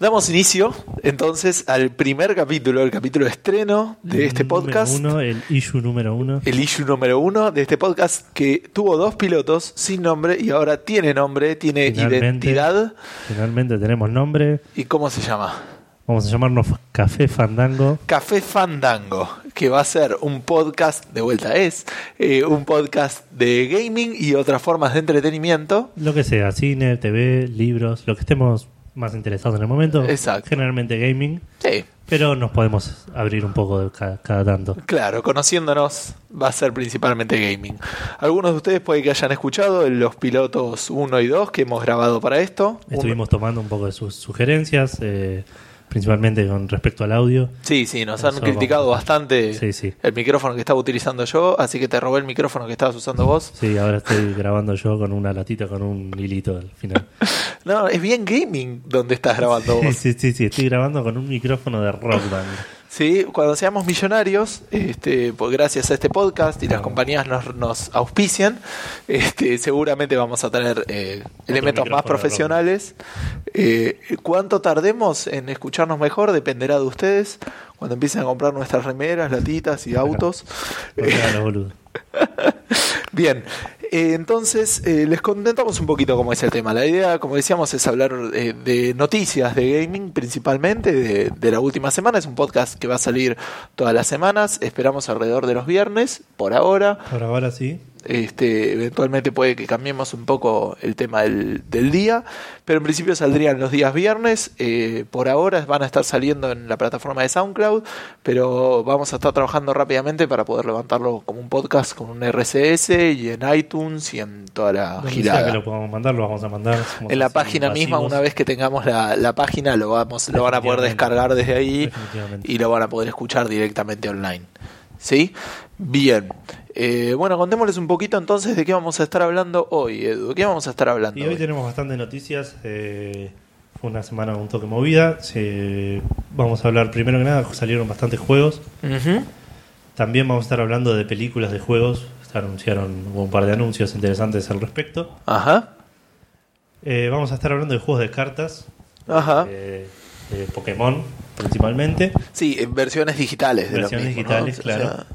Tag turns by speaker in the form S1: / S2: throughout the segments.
S1: Damos inicio entonces al primer capítulo, el capítulo estreno de este podcast.
S2: Uno, el issue número uno.
S1: El issue número uno de este podcast que tuvo dos pilotos sin nombre y ahora tiene nombre, tiene
S2: Finalmente.
S1: identidad.
S2: Finalmente tenemos nombre.
S1: ¿Y cómo se llama?
S2: Vamos a llamarnos Café Fandango.
S1: Café Fandango, que va a ser un podcast, de vuelta es, eh, un podcast de gaming y otras formas de entretenimiento.
S2: Lo que sea, cine, TV, libros, lo que estemos más interesados en el momento.
S1: Exacto.
S2: Generalmente gaming.
S1: Sí,
S2: Pero nos podemos abrir un poco de cada, cada tanto.
S1: Claro, conociéndonos va a ser principalmente gaming. Algunos de ustedes puede que hayan escuchado los pilotos 1 y 2 que hemos grabado para esto.
S2: Estuvimos tomando un poco de sus sugerencias, eh, principalmente con respecto al audio.
S1: Sí, sí, nos han
S2: Eso
S1: criticado
S2: vamos.
S1: bastante
S2: Sí, sí.
S1: el micrófono que estaba utilizando yo, así que te robé el micrófono que estabas usando vos.
S2: Sí, ahora estoy grabando yo con una latita con un hilito al final.
S1: No, es bien gaming donde estás grabando
S2: Sí,
S1: vos.
S2: sí, sí, sí, estoy grabando con un micrófono de rock band.
S1: Sí, cuando seamos millonarios, este, pues gracias a este podcast y las compañías nos, nos auspician, este, seguramente vamos a tener eh, elementos más profesionales. Eh, ¿Cuánto tardemos en escucharnos mejor? Dependerá de ustedes. Cuando empiecen a comprar nuestras remeras, latitas y autos.
S2: Los boludos.
S1: Bien, eh, entonces eh, les comentamos un poquito cómo es el tema. La idea, como decíamos, es hablar eh, de noticias de gaming principalmente de, de la última semana. Es un podcast que va a salir todas las semanas. Esperamos alrededor de los viernes, por ahora.
S2: Por ahora sí.
S1: Este, eventualmente puede que cambiemos un poco el tema del, del día, pero en principio saldrían los días viernes. eh, por ahora van a estar saliendo en la plataforma de SoundCloud, pero vamos a estar trabajando rápidamente para poder levantarlo como un podcast con un RCS y en iTunes y en toda la girada.
S2: que lo podamos mandar, lo vamos a mandar.
S1: En la página misma, una vez que tengamos la, la página, lo vamos, lo van a poder descargar desde ahí y lo van a poder escuchar directamente online. ¿Sí? Bien. Eh, bueno, contémosles un poquito entonces de qué vamos a estar hablando hoy, Edu. ¿De qué vamos a estar hablando?
S2: Y hoy
S1: hoy?
S2: tenemos bastantes noticias. eh, fue una semana un toque movida. Vamos a hablar, primero que nada, salieron bastantes juegos. También vamos a estar hablando de películas de juegos. Se anunciaron hubo un par de anuncios interesantes al respecto.
S1: Ajá.
S2: Eh, vamos a estar hablando de juegos de cartas.
S1: Ajá.
S2: eh, de Pokémon, principalmente.
S1: Sí, en versiones digitales de
S2: Versiones digitales,
S1: O
S2: claro.
S1: sea,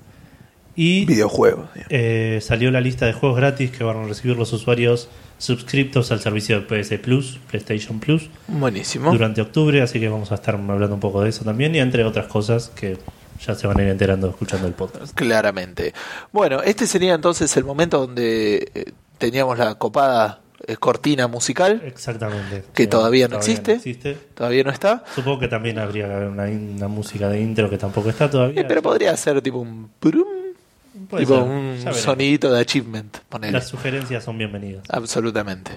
S2: Y
S1: videojuegos.
S2: Eh, salió la lista de juegos gratis que van a recibir los usuarios suscriptos al servicio de PS Plus, PlayStation Plus,
S1: Buenísimo.
S2: durante octubre, así que vamos a estar hablando un poco de eso también y entre otras cosas que ya se van a ir enterando escuchando el podcast.
S1: Claramente. Bueno, este sería entonces el momento donde eh, teníamos la copada cortina musical.
S2: Exactamente.
S1: Que
S2: Sí,
S1: todavía no existe.
S2: existe.
S1: Todavía no está.
S2: Supongo que también habría que haber una, una música de intro que tampoco está todavía.
S1: Eh, pero podría ser tipo un
S2: Puede
S1: tipo
S2: ser,
S1: un sonidito de achievement. Ponele.
S2: Las sugerencias son bienvenidas.
S1: Absolutamente.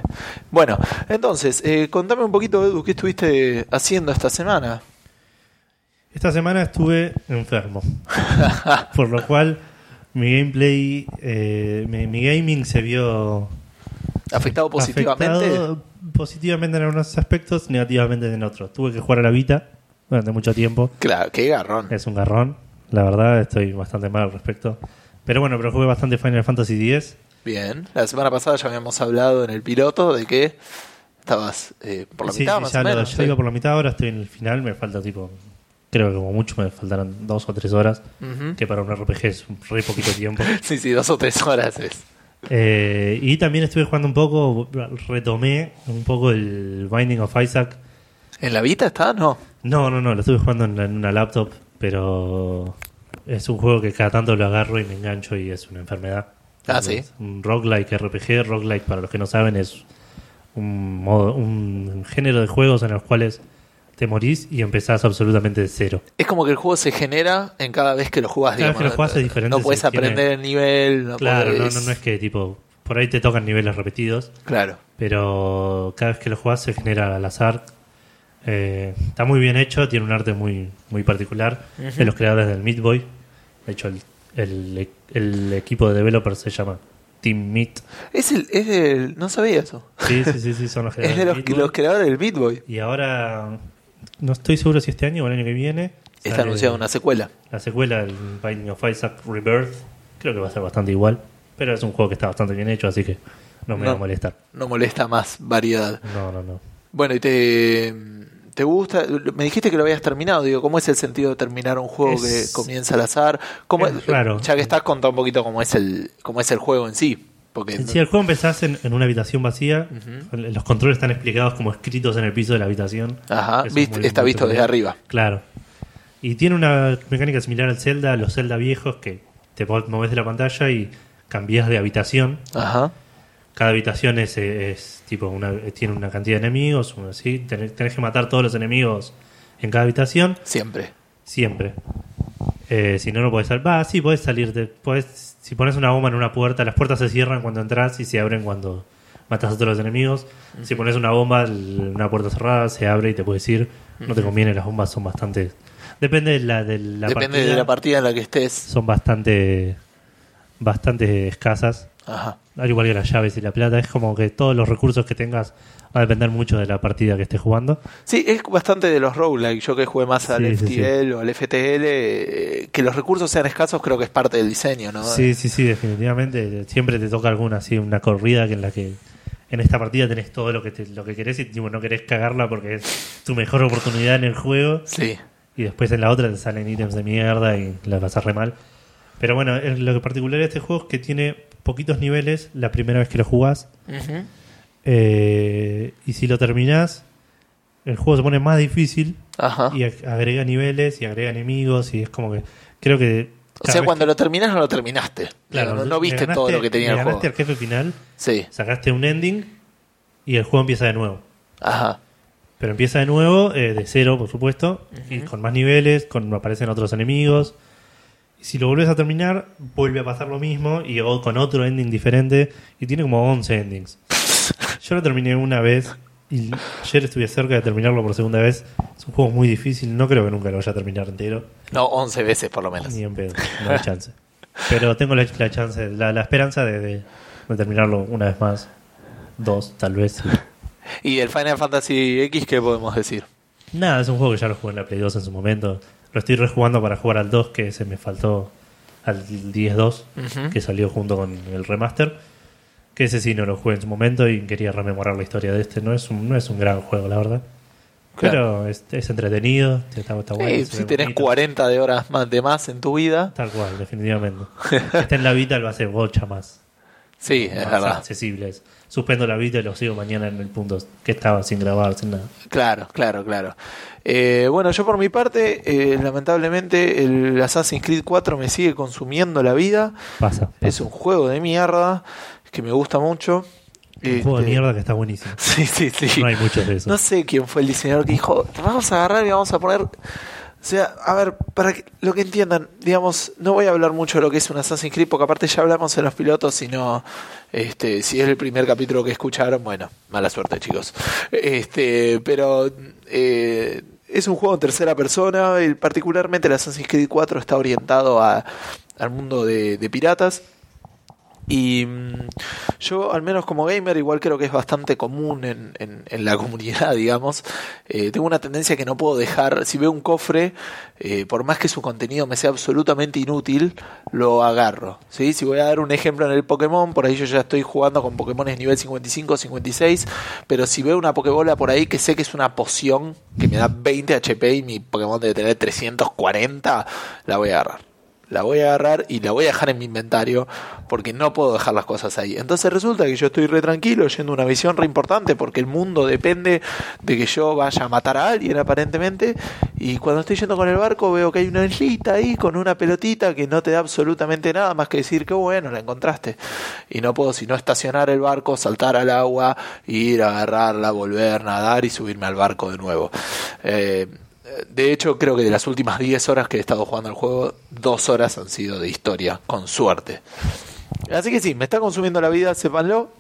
S1: Bueno, entonces, eh, contame un poquito, Edu, qué estuviste haciendo esta semana.
S2: Esta semana estuve enfermo. por lo cual mi gameplay, eh, mi, mi gaming se vio
S1: ¿Afectado positivamente?
S2: afectado positivamente en algunos aspectos, negativamente en otros. Tuve que jugar a la Vita durante mucho tiempo.
S1: Claro, qué garrón.
S2: Es un garrón, la verdad, estoy bastante mal al respecto. Pero bueno, pero jugué bastante Final Fantasy X.
S1: Bien. La semana pasada ya habíamos hablado en el piloto de que estabas eh, por la
S2: Sí,
S1: mitad
S2: sí,
S1: más
S2: ya
S1: o
S2: lo-
S1: menos.
S2: ya
S1: sí.
S2: iba por la mitad, ahora estoy en el final, me falta tipo, creo que como mucho me faltarán dos o tres horas,
S1: Ujú.
S2: que para un RPG es un re poquito tiempo.
S1: Sí, sí, dos o tres horas es.
S2: Eh, y también estuve jugando un poco, retomé un poco el Binding of Isaac.
S1: ¿En la Vita está? No.
S2: No, no, no, lo estuve jugando en, en una laptop, pero es un juego que cada tanto lo agarro y me engancho y es una enfermedad.
S1: Ah,
S2: Es
S1: ¿sí?
S2: Un roguelike RPG, roguelike para los que no saben es un, modo, un género de juegos en los cuales te morís y empezás absolutamente de cero.
S1: Es como que el juego se genera en cada vez que lo jugás.
S2: Cada vez que lo jugás es diferente,
S1: No puedes aprender el nivel. No
S2: claro, no,
S1: podés-
S2: no, no es que tipo, por ahí te tocan niveles repetidos,
S1: Claro.
S2: pero cada vez que lo jugás se genera al azar. Eh, está muy bien hecho, tiene un arte muy, muy particular
S1: Ujú.
S2: de los creadores del Meat Boy. De hecho, el, el- el equipo de developers se llama Team Meat.
S1: Es el, es el. No sabía eso.
S2: Sí, sí, sí, sí, son los
S1: Es
S2: creadores
S1: de
S2: del
S1: los,
S2: Meat Boy.
S1: los creadores del Beat Boy.
S2: Y ahora, no estoy seguro si este año o el año que viene.
S1: Está anunciada una secuela.
S2: La secuela, el Binding of Isaac Rebirth. Creo que va a ser bastante igual. Pero es un juego que está bastante bien hecho, así que no me
S1: No.
S2: va a molestar.
S1: No molesta más variedad.
S2: No, no, no.
S1: Bueno, ¿y te, ¿Te gusta? Me dijiste que lo habías terminado. Digo, ¿cómo es el sentido de terminar un juego
S2: Es-
S1: que comienza al azar? ¿Cómo,
S2: es raro.
S1: Ya que estás, contá un poquito cómo es el, cómo es el juego en sí. Porque
S2: sí, el juego empezás en, en una habitación vacía. Los controles están explicados como escritos en el piso de la habitación.
S1: Ajá,
S2: es
S1: está visto desde arriba.
S2: Claro. Y tiene una mecánica similar al Zelda, los Zelda viejos, que te moves de la pantalla y cambias de habitación.
S1: Ajá.
S2: Cada habitación es, es tipo una, tiene una cantidad de enemigos, así. Tenés, tenés que matar todos los enemigos en cada habitación,
S1: Siempre.
S2: siempre. Eh, si no, no puedes salir. Va, sí, puedes salir. De, si pones una bomba en una puerta, las puertas se cierran cuando entras y se abren cuando matas a todos los enemigos. Si pones una bomba en una puerta cerrada, se abre y te puedes ir. No te conviene, las bombas son bastante. Depende de la, de la
S1: Depende
S2: partida,
S1: de la partida en la que estés.
S2: Son bastante. Bastante escasas.
S1: Ajá.
S2: Al igual que las llaves y la plata, es como que todos los recursos que tengas va a depender mucho de la partida que estés jugando.
S1: Sí, es bastante de los roguelike. Yo que jugué más al
S2: Sí, sí,
S1: FTL o al FTL, eh, que los recursos sean escasos creo que es parte del diseño, ¿no?
S2: Sí, sí, sí, definitivamente. Siempre te toca alguna así, una corrida que en la que en esta partida tenés todo lo que te, lo que querés y tipo, no querés cagarla porque es tu mejor oportunidad en el juego.
S1: Sí.
S2: Y después en la otra te salen ítems de mierda y la pasas re mal. Pero bueno, lo que particular de este juego es que tiene poquitos niveles la primera vez que lo jugás.
S1: Ujú.
S2: Eh, y si lo terminás, el juego se pone más difícil
S1: Ajá.
S2: y ag- agrega niveles y agrega enemigos y es como que creo que
S1: O sea, cuando
S2: que-
S1: lo terminas no lo terminaste.
S2: claro,
S1: no, viste
S2: ganaste-
S1: todo lo que tenía el juego.
S2: ganaste al jefe final
S1: Sí.
S2: sacaste un ending y el juego empieza de nuevo
S1: Ajá.
S2: pero empieza de nuevo eh, de cero por supuesto y con más niveles con aparecen otros enemigos y si lo volvés a terminar vuelve a pasar lo mismo y o- con otro ending diferente y tiene como 11 endings yo lo terminé una vez y ayer estuve cerca de terminarlo por segunda vez es un juego muy difícil no creo que nunca lo vaya a terminar entero
S1: No, 11 veces por lo menos.
S2: Ni en pedo, no hay chance. Pero tengo la, la chance, la, la esperanza de, de- de terminarlo una vez más. Dos, tal vez.
S1: ¿Y el Final Fantasy X qué podemos decir?
S2: Nada, es un juego que ya lo jugué en la Play 2 en su momento. Lo estoy rejugando para jugar al 2, que se me faltó al 10-2,
S1: Ujú.
S2: que salió junto con el remaster. Que ese sí no lo jugué en su momento y quería rememorar la historia de este. No es un, no es un gran juego, la verdad. Pero es, es entretenido, está, está bueno.
S1: Sí, si tenés
S2: bonito.
S1: 40 de horas más de más en tu vida,
S2: Tal cual, definitivamente. Si está en la Vita, lo hace bocha más.
S1: sí, es
S2: más
S1: verdad.
S2: accesibles. Suspendo la vida y lo sigo mañana en el punto que estaba sin grabar, sin nada.
S1: Claro, claro, claro. Eh, bueno, yo por mi parte, eh, lamentablemente, el Assassin's Creed 4 me sigue consumiendo la vida.
S2: Pasa.
S1: Es un juego de mierda que me gusta mucho.
S2: Un juego de
S1: Este,
S2: mierda que está buenísimo.
S1: Sí, sí, sí.
S2: No hay muchos de esos.
S1: No sé quién fue el diseñador que dijo, vamos a agarrar y vamos a poner... O sea, a ver, para que lo que entiendan, digamos, no voy a hablar mucho de lo que es un Assassin's Creed, porque aparte ya hablamos en los pilotos, sino, este, si es el primer capítulo que escucharon, bueno, mala suerte chicos. Este, pero eh, es un juego en tercera persona, y particularmente el Assassin's Creed 4 está orientado a, al mundo de, de piratas. Y mm, yo, al menos como gamer, igual creo que es bastante común en, en, la comunidad, digamos. Eh, tengo una tendencia que no puedo dejar, si veo un cofre, eh, por más que su contenido me sea absolutamente inútil, lo agarro. ¿sí? Si voy a dar un ejemplo en el Pokémon, por ahí yo ya estoy jugando con Pokémones nivel 55, 56, pero si veo una Pokébola por ahí que sé que es una poción que me da 20 HP y mi Pokémon debe tener 340, la voy a agarrar la voy a agarrar y la voy a dejar en mi inventario porque no puedo dejar las cosas ahí. Entonces resulta que yo estoy re tranquilo yendo a una visión re importante porque el mundo depende de que yo vaya a matar a alguien aparentemente y cuando estoy yendo con el barco veo que hay una islita ahí con una pelotita que no te da absolutamente nada más que decir que bueno, la encontraste y no puedo sino estacionar el barco, saltar al agua, ir a agarrarla, volver, nadar y subirme al barco de nuevo. Eh, de hecho, creo que de las últimas 10 horas que he estado jugando al juego, dos horas han sido de historia, con suerte. Así que sí, me está consumiendo la vida, sépanlo.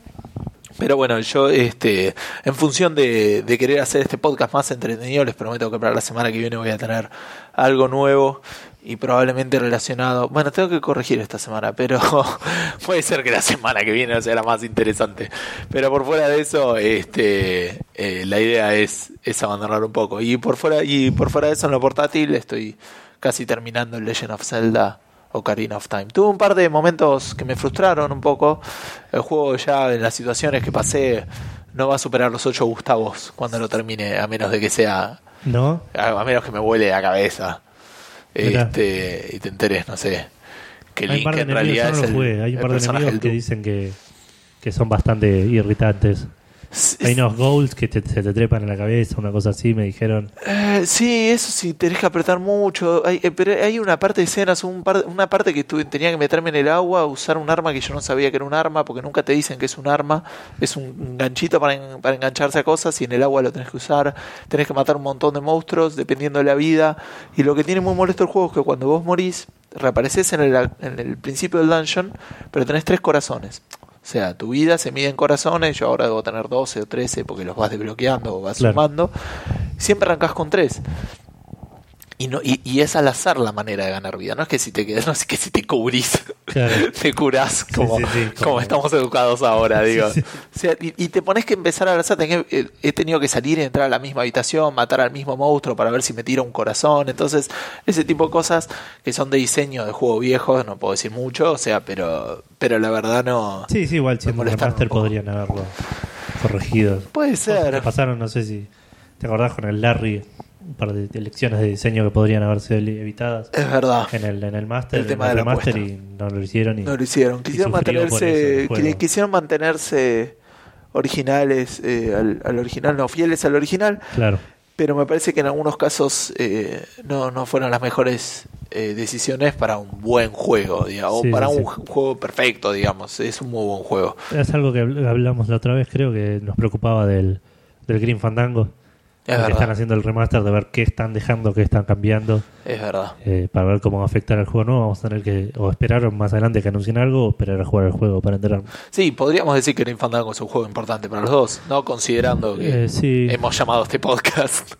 S1: Pero bueno, yo, este, en función de, de querer hacer este podcast más entretenido, les prometo que para la semana que viene voy a tener algo nuevo y probablemente relacionado. Bueno, tengo que corregir esta semana, pero puede ser que la semana que viene sea la más interesante. Pero por fuera de eso, este, eh, la idea es, es abandonar un poco. Y por fuera, y por fuera de eso, en lo portátil, estoy casi terminando el Legend of Zelda. Ocarina of Time. Tuve un par de momentos que me frustraron un poco. El juego ya en las situaciones que pasé no va a superar los 8 Gustavos cuando lo termine, a menos de que sea.
S2: ¿No?
S1: A, a menos que me vuele la cabeza. Este, y te enteres, no sé. Que Link en realidad es el.
S2: Hay un par de enemigos que dicen que, que son bastante irritantes. Hay unos goals que te- se te trepan en la cabeza, una cosa así, me dijeron.
S1: Eh, sí, eso sí, tenés que apretar mucho. Hay, eh, pero hay una parte de escenas, un par, una parte que tuve, tenía que meterme en el agua, usar un arma que yo no sabía que era un arma, porque nunca te dicen que es un arma. Es un ganchito para, en- para engancharse a cosas y en el agua lo tenés que usar. Tenés que matar un montón de monstruos dependiendo de la vida. Y lo que tiene muy molesto el juego es que cuando vos morís, reapareces en el, en el principio del dungeon, pero tenés tres corazones. O sea, tu vida se mide en corazones, yo ahora debo tener 12 o 13 porque los vas desbloqueando o vas
S2: Claro.
S1: sumando. Siempre arrancás con 3. Y, no, y, y es al azar la manera de ganar vida. No es que si te quedas, no es que si te cubrís,
S2: Claro.
S1: te curás como,
S2: sí, sí,
S1: como
S2: como-
S1: estamos educados ahora, digo. O sea, y, y te pones que empezar al azar. tenés eh, he tenido que salir y entrar a la misma habitación, matar al mismo monstruo para ver si me tira un corazón. Entonces, ese tipo de cosas que son de diseño de juego viejo, no puedo decir mucho, o sea, pero, pero la verdad no.
S2: Sí, sí, igual
S1: molestaron
S2: remaster podrían haberlo corregido.
S1: Puede ser.
S2: pasaron, no sé si te acordás con el Larry, un par de elecciones de diseño que podrían haberse evitadas
S1: Es verdad.
S2: en el, en el Master,
S1: El tema
S2: en
S1: de la apuesta.
S2: y no lo hicieron. Y,
S1: No lo hicieron. Quisieron mantenerse,
S2: el
S1: quisieron mantenerse originales eh, al, al original, no fieles al original,
S2: Claro,
S1: pero me parece que en algunos casos eh, no, no fueron las mejores eh, decisiones para un buen juego, digamos,
S2: Sí,
S1: o para
S2: sí,
S1: un
S2: sí.
S1: juego perfecto, digamos. Es un muy buen juego.
S2: es algo que habl- hablamos la otra vez, creo que nos preocupaba del, del Green Fandango.
S1: Es
S2: que están haciendo el remaster de ver qué están dejando, qué están cambiando,
S1: Es verdad.
S2: eh, para ver cómo va a afectar al juego nuevo. Vamos a tener que o esperar más adelante que anuncien algo o esperar a jugar el juego para enterarnos.
S1: Sí, podríamos decir que Infandango es un juego importante para los dos, ¿no? Considerando que
S2: Eh, sí.
S1: hemos llamado a este podcast.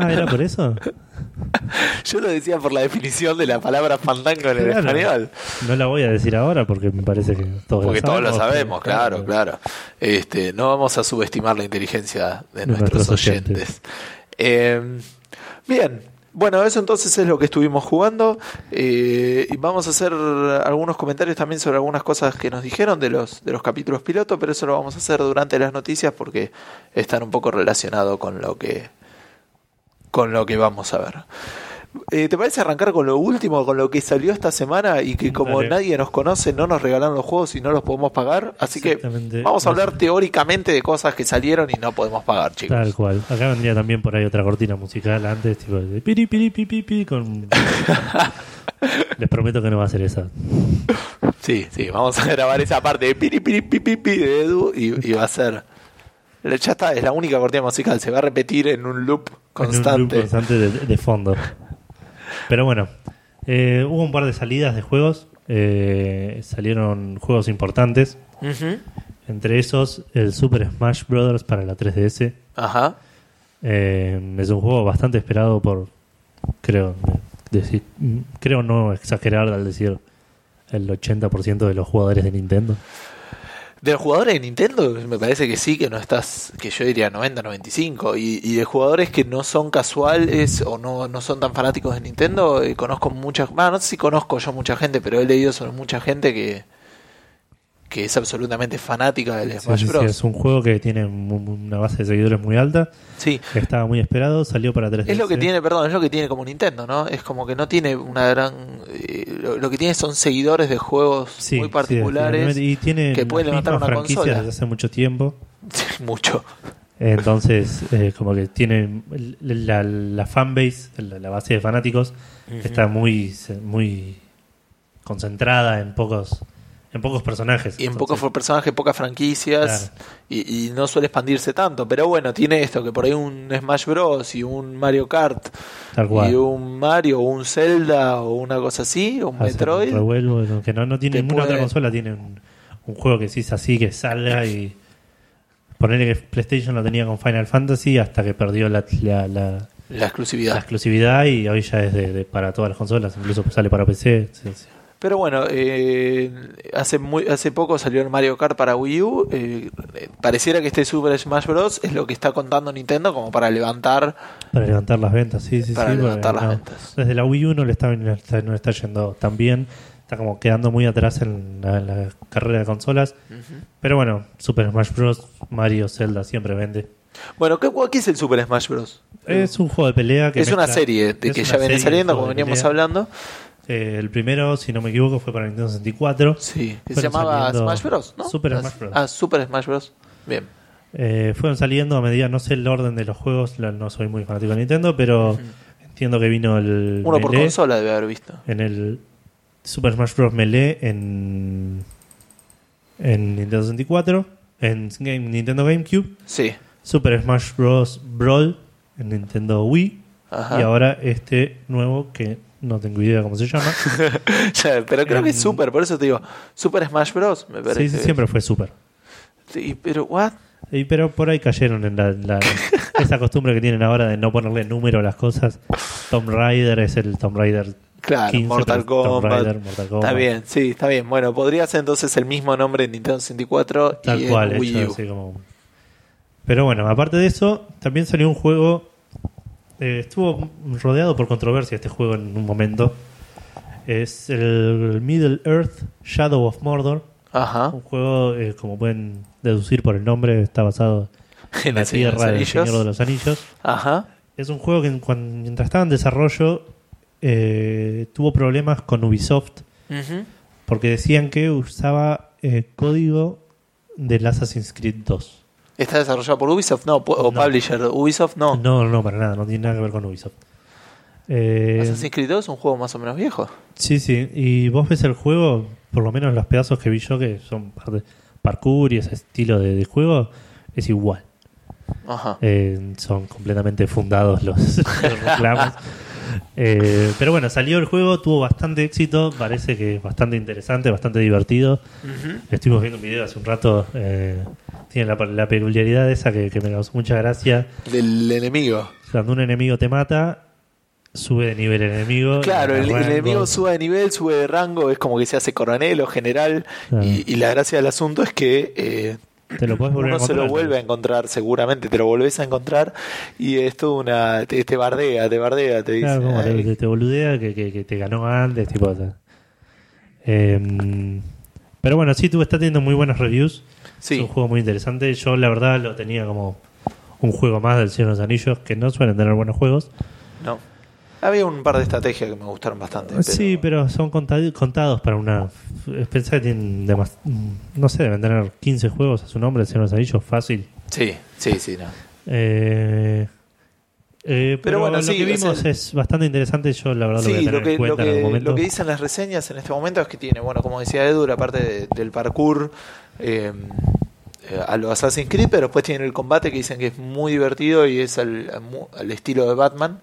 S2: Ah, ¿era por eso?
S1: Yo lo decía por la definición de la palabra fandango en el
S2: Claro.
S1: español.
S2: No la voy a decir ahora porque me parece que todos
S1: Porque
S2: lo
S1: todos lo
S2: sabemos, pero-
S1: claro, claro. Este, no vamos a subestimar la inteligencia de,
S2: De
S1: nuestros,
S2: nuestros
S1: oyentes.
S2: oyentes.
S1: Eh, bien, bueno, eso entonces es lo que estuvimos jugando. Eh, y vamos a hacer algunos comentarios también sobre algunas cosas que nos dijeron de los, de los capítulos piloto, pero eso lo vamos a hacer durante las noticias porque están un poco relacionados con lo que con lo que vamos a ver. Eh, ¿Te parece arrancar con lo último, con lo que salió esta semana y que como
S2: Dale.
S1: nadie nos conoce no nos regalaron los juegos y no los podemos pagar? Así que vamos a hablar teóricamente de cosas que salieron y no podemos pagar, chicos.
S2: Tal cual. Acá vendría también por ahí otra cortina musical antes, tipo de piri piri pi pi pi con Les prometo que no va a ser esa.
S1: Sí, sí, vamos a grabar esa parte de piri piri pi pi pi de Edu y, y va a ser. Ya está, es la única cortina musical, se va a repetir en un loop
S2: En un loop
S1: constante.
S2: constante de, de fondo. Pero bueno, eh, hubo un par de salidas de juegos. eh, salieron juegos importantes. Entre esos, el Super Smash Bros. para la 3DS.
S1: Ajá.
S2: Eh, es un juego bastante esperado por, creo, decir, creo no exagerar al decir el 80% de los jugadores de Nintendo.
S1: De los jugadores de Nintendo, me parece que sí, que no estás, que yo diría 90, 95. Y, y de jugadores que no son casuales o no, no son tan fanáticos de Nintendo, eh, conozco muchas. Bueno, no sé si conozco yo mucha gente, pero he leído sobre mucha gente que, que es absolutamente fanática del Smash
S2: sí, sí,
S1: Bros.
S2: es un juego que tiene una base de seguidores muy alta.
S1: Sí,
S2: Estaba muy esperado, salió para 3DS.
S1: Es lo que tiene, perdón, es lo que tiene como Nintendo, ¿no? Es como que no tiene una gran... eh, lo, lo que tiene son seguidores de juegos
S2: Sí,
S1: muy particulares.
S2: y tiene
S1: que pueden levantar una consola.
S2: desde hace mucho tiempo.
S1: mucho.
S2: Entonces, eh, como que tiene la, la fanbase, la, la base de fanáticos, está muy, muy concentrada en pocos en pocos personajes.
S1: Y en
S2: Entonces,
S1: pocos personajes, pocas franquicias. Y, y no suele expandirse tanto. Pero bueno, tiene esto, que por ahí un Smash Bros. y un Mario Kart.
S2: Tal cual.
S1: Y un Mario o un Zelda o una cosa así. O un Metroid.
S2: revuelvo, no, que no, no tiene ninguna otra consola, tiene un, un juego que sí es así, que salga y ponerle que PlayStation lo tenía con Final Fantasy hasta que perdió la, la, la-
S1: La
S2: la
S1: exclusividad.
S2: exclusividad y hoy ya es de, de- para todas las consolas, incluso sale para PC. sí, sí.
S1: Pero bueno, eh, hace muy, hace poco salió el Mario Kart para Wii U. eh, pareciera que este Super Smash Bros. es lo que está contando Nintendo como para levantar.
S2: Para levantar las ventas, sí, sí,
S1: Para
S2: sí.
S1: levantar las
S2: no,
S1: ventas.
S2: Desde la Wii U no le está, no está, no está yendo tan bien. está como quedando muy atrás en la, en la carrera de consolas. Pero bueno, Super Smash Bros., Mario, Zelda siempre vende.
S1: Bueno, ¿qué, ¿qué es el Super Smash Bros?
S2: Es un juego de pelea que
S1: es una serie de que ya viene saliendo, como veníamos
S2: pelea.
S1: hablando.
S2: Eh, el primero, si no me equivoco, fue para Nintendo 64.
S1: Sí, que se llamaba Smash Bros, ¿no?
S2: Super
S1: Ah,
S2: Smash Bros.
S1: Ah, Super Smash Bros. Bien.
S2: Eh, fueron saliendo a medida, no sé el orden de los juegos, no soy muy fanático de Nintendo, pero entiendo que vino el
S1: Uno por consola debe haber visto.
S2: en el Super Smash Bros. Melee en, en Nintendo 64, en Game- Nintendo GameCube,
S1: Sí.
S2: Super Smash Bros. Brawl en Nintendo Wii
S1: Ajá.
S2: y ahora este nuevo que no tengo idea cómo se llama.
S1: Ya, pero creo que es
S2: En-
S1: Super, por eso te digo. Super Smash Bros. Me parece.
S2: sí, sí, siempre fue Super.
S1: Sí, pero, ¿what?
S2: Y, pero por ahí cayeron en la, la- esa costumbre que tienen ahora de no ponerle número a las cosas. Tomb Raider es el Tomb Raider
S1: Claro,
S2: 15,
S1: Mortal
S2: Tomb
S1: Kombat.
S2: Raider, Mortal Kombat.
S1: Está bien, sí, está bien. Bueno, podría ser entonces el mismo nombre en Nintendo 64
S2: Tal
S1: y
S2: cual,
S1: en Wii
S2: hecho
S1: U.
S2: así como- Pero bueno, aparte de eso, también salió un juego. Eh, estuvo rodeado por controversia este juego en un momento. Es el Middle Earth Shadow of Mordor.
S1: Ajá.
S2: Un juego, eh, como pueden deducir por el nombre, está basado
S1: En
S2: la tierra del. Señor de los Anillos.
S1: Ajá.
S2: Es un juego que mientras estaba en desarrollo eh, tuvo problemas con Ubisoft
S1: Ujú.
S2: porque decían que usaba código del Assassin's Creed 2.
S1: ¿Está desarrollado por Ubisoft? No, o
S2: No.
S1: Publisher. Ubisoft no.
S2: No, no, para nada, no tiene nada que ver con Ubisoft. Eh,
S1: Assassin's Creed 2 es un juego más o menos viejo.
S2: sí, sí, y vos ves el juego, por lo menos los pedazos que vi yo, que son parte- parkour y ese estilo de, de juego, es igual.
S1: Ajá.
S2: Eh, son completamente fundados los, los reclamos. Eh, pero bueno, salió el juego, tuvo bastante éxito, parece que es bastante interesante, bastante divertido.
S1: Ujú.
S2: Estuvimos viendo un video hace un rato, eh, tiene la, la peculiaridad esa que, que me causó mucha gracia.
S1: Del enemigo.
S2: Cuando un enemigo te mata, sube de nivel el enemigo.
S1: Claro, el, enemigo sube de nivel, sube de rango, es como que se hace coronel o general. Y la gracia del asunto es que eh,
S2: Te lo puedes volver
S1: uno
S2: a
S1: se lo vuelve a encontrar, seguramente te lo volvés a encontrar. Y es todo una. Te, te bardea, te bardea, te dice.
S2: Claro, como
S1: "Ay,
S2: te, te boludea que, que, que te ganó antes, tipo. Em, pero bueno, sí, tú está teniendo muy buenas reviews.
S1: Sí.
S2: Es un juego muy interesante. Yo, la verdad, lo tenía como un juego más del Señor de los Anillos, que no suelen tener buenos juegos.
S1: No. Había un par de estrategias que me gustaron bastante. pero-
S2: Sí, pero son contados para una. Pensá que tienen. no sé, deben tener 15 juegos a su nombre, el Señor de los Anillos, fácil.
S1: Sí, sí, sí, no.
S2: Eh, eh, pero,
S1: bueno,
S2: lo
S1: sí,
S2: que
S1: o
S2: vimos
S1: sea-
S2: es bastante interesante. Yo, la verdad, lo voy a
S1: Sí,
S2: tener
S1: lo que,
S2: en cuenta
S1: lo,
S2: en algún
S1: que,
S2: momento.
S1: lo que dicen las reseñas en este momento es que tiene, bueno, como decía Edu, la parte de- del parkour eh, eh, a los Assassin's Creed, pero después tiene el combate que dicen que es muy divertido y es al, al estilo de Batman,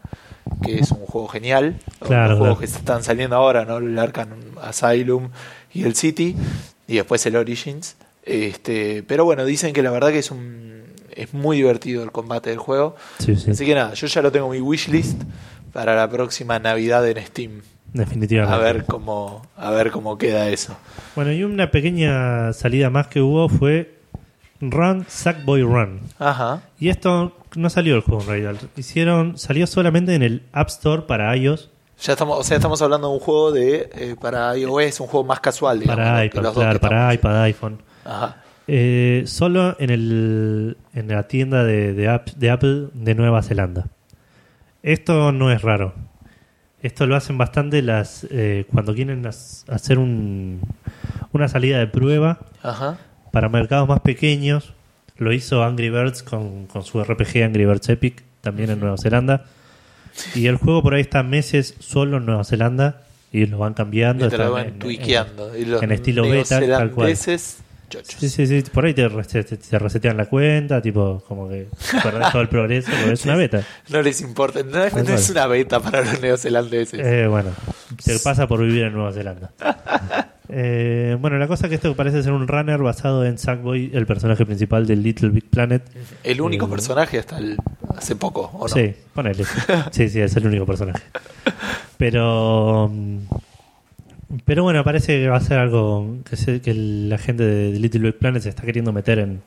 S1: que es un juego genial.
S2: Claro,
S1: los juegos
S2: claro.
S1: que están saliendo ahora, ¿no? El Arkham Asylum y el City, y después el Origins. Este, pero bueno, dicen que la verdad que es un es muy divertido el combate del juego.
S2: Sí, sí,
S1: Así que nada, yo ya lo tengo en mi wishlist para la próxima Navidad en Steam.
S2: definitivamente.
S1: A ver cómo, a ver cómo queda eso.
S2: Bueno, y una pequeña salida más que hubo fue Run, Sackboy Run.
S1: Ajá.
S2: Y esto no salió el juego en realidad. Hicieron, salió solamente en el App Store para iOS,
S1: Ya estamos, o sea, estamos hablando de un juego de eh, para iOS, un juego más casual, digamos.
S2: para iPad,
S1: los
S2: claro, para iPad, iPhone.
S1: Ajá.
S2: Eh, solo en, el, en la tienda de, de, app- de Apple de Nueva Zelanda. Esto no es raro. Esto lo hacen bastante las eh, cuando quieren hacer un, una salida de prueba
S1: Ajá.
S2: Para mercados más pequeños. Lo hizo Angry Birds con, con su RPG Angry Birds Epic, también en Nueva Zelanda. Y el juego por ahí está meses solo en Nueva Zelanda y lo van cambiando.
S1: Y te lo van
S2: en-
S1: tuiqueando. Y los
S2: en estilo beta, tal cual.
S1: chochos.
S2: Sí, sí, sí. Por ahí te, te- te resetean la cuenta, tipo, como que perdés todo el progreso, porque es una beta.
S1: No les importa. No, es- no una beta para los neozelandeses.
S2: Eh, bueno, te pasa por vivir en Nueva Zelanda. Eh, bueno, la cosa es que esto parece ser un runner basado en Sackboy, el personaje principal de Little Big Planet.
S1: el único
S2: eh,
S1: personaje hasta el- hace poco, ¿o no?
S2: Sí, ponele. Sí, sí, es el único personaje. Pero. mm, Pero bueno, parece que va a ser algo que, se- que la gente de Little Big Planet se está queriendo meter en,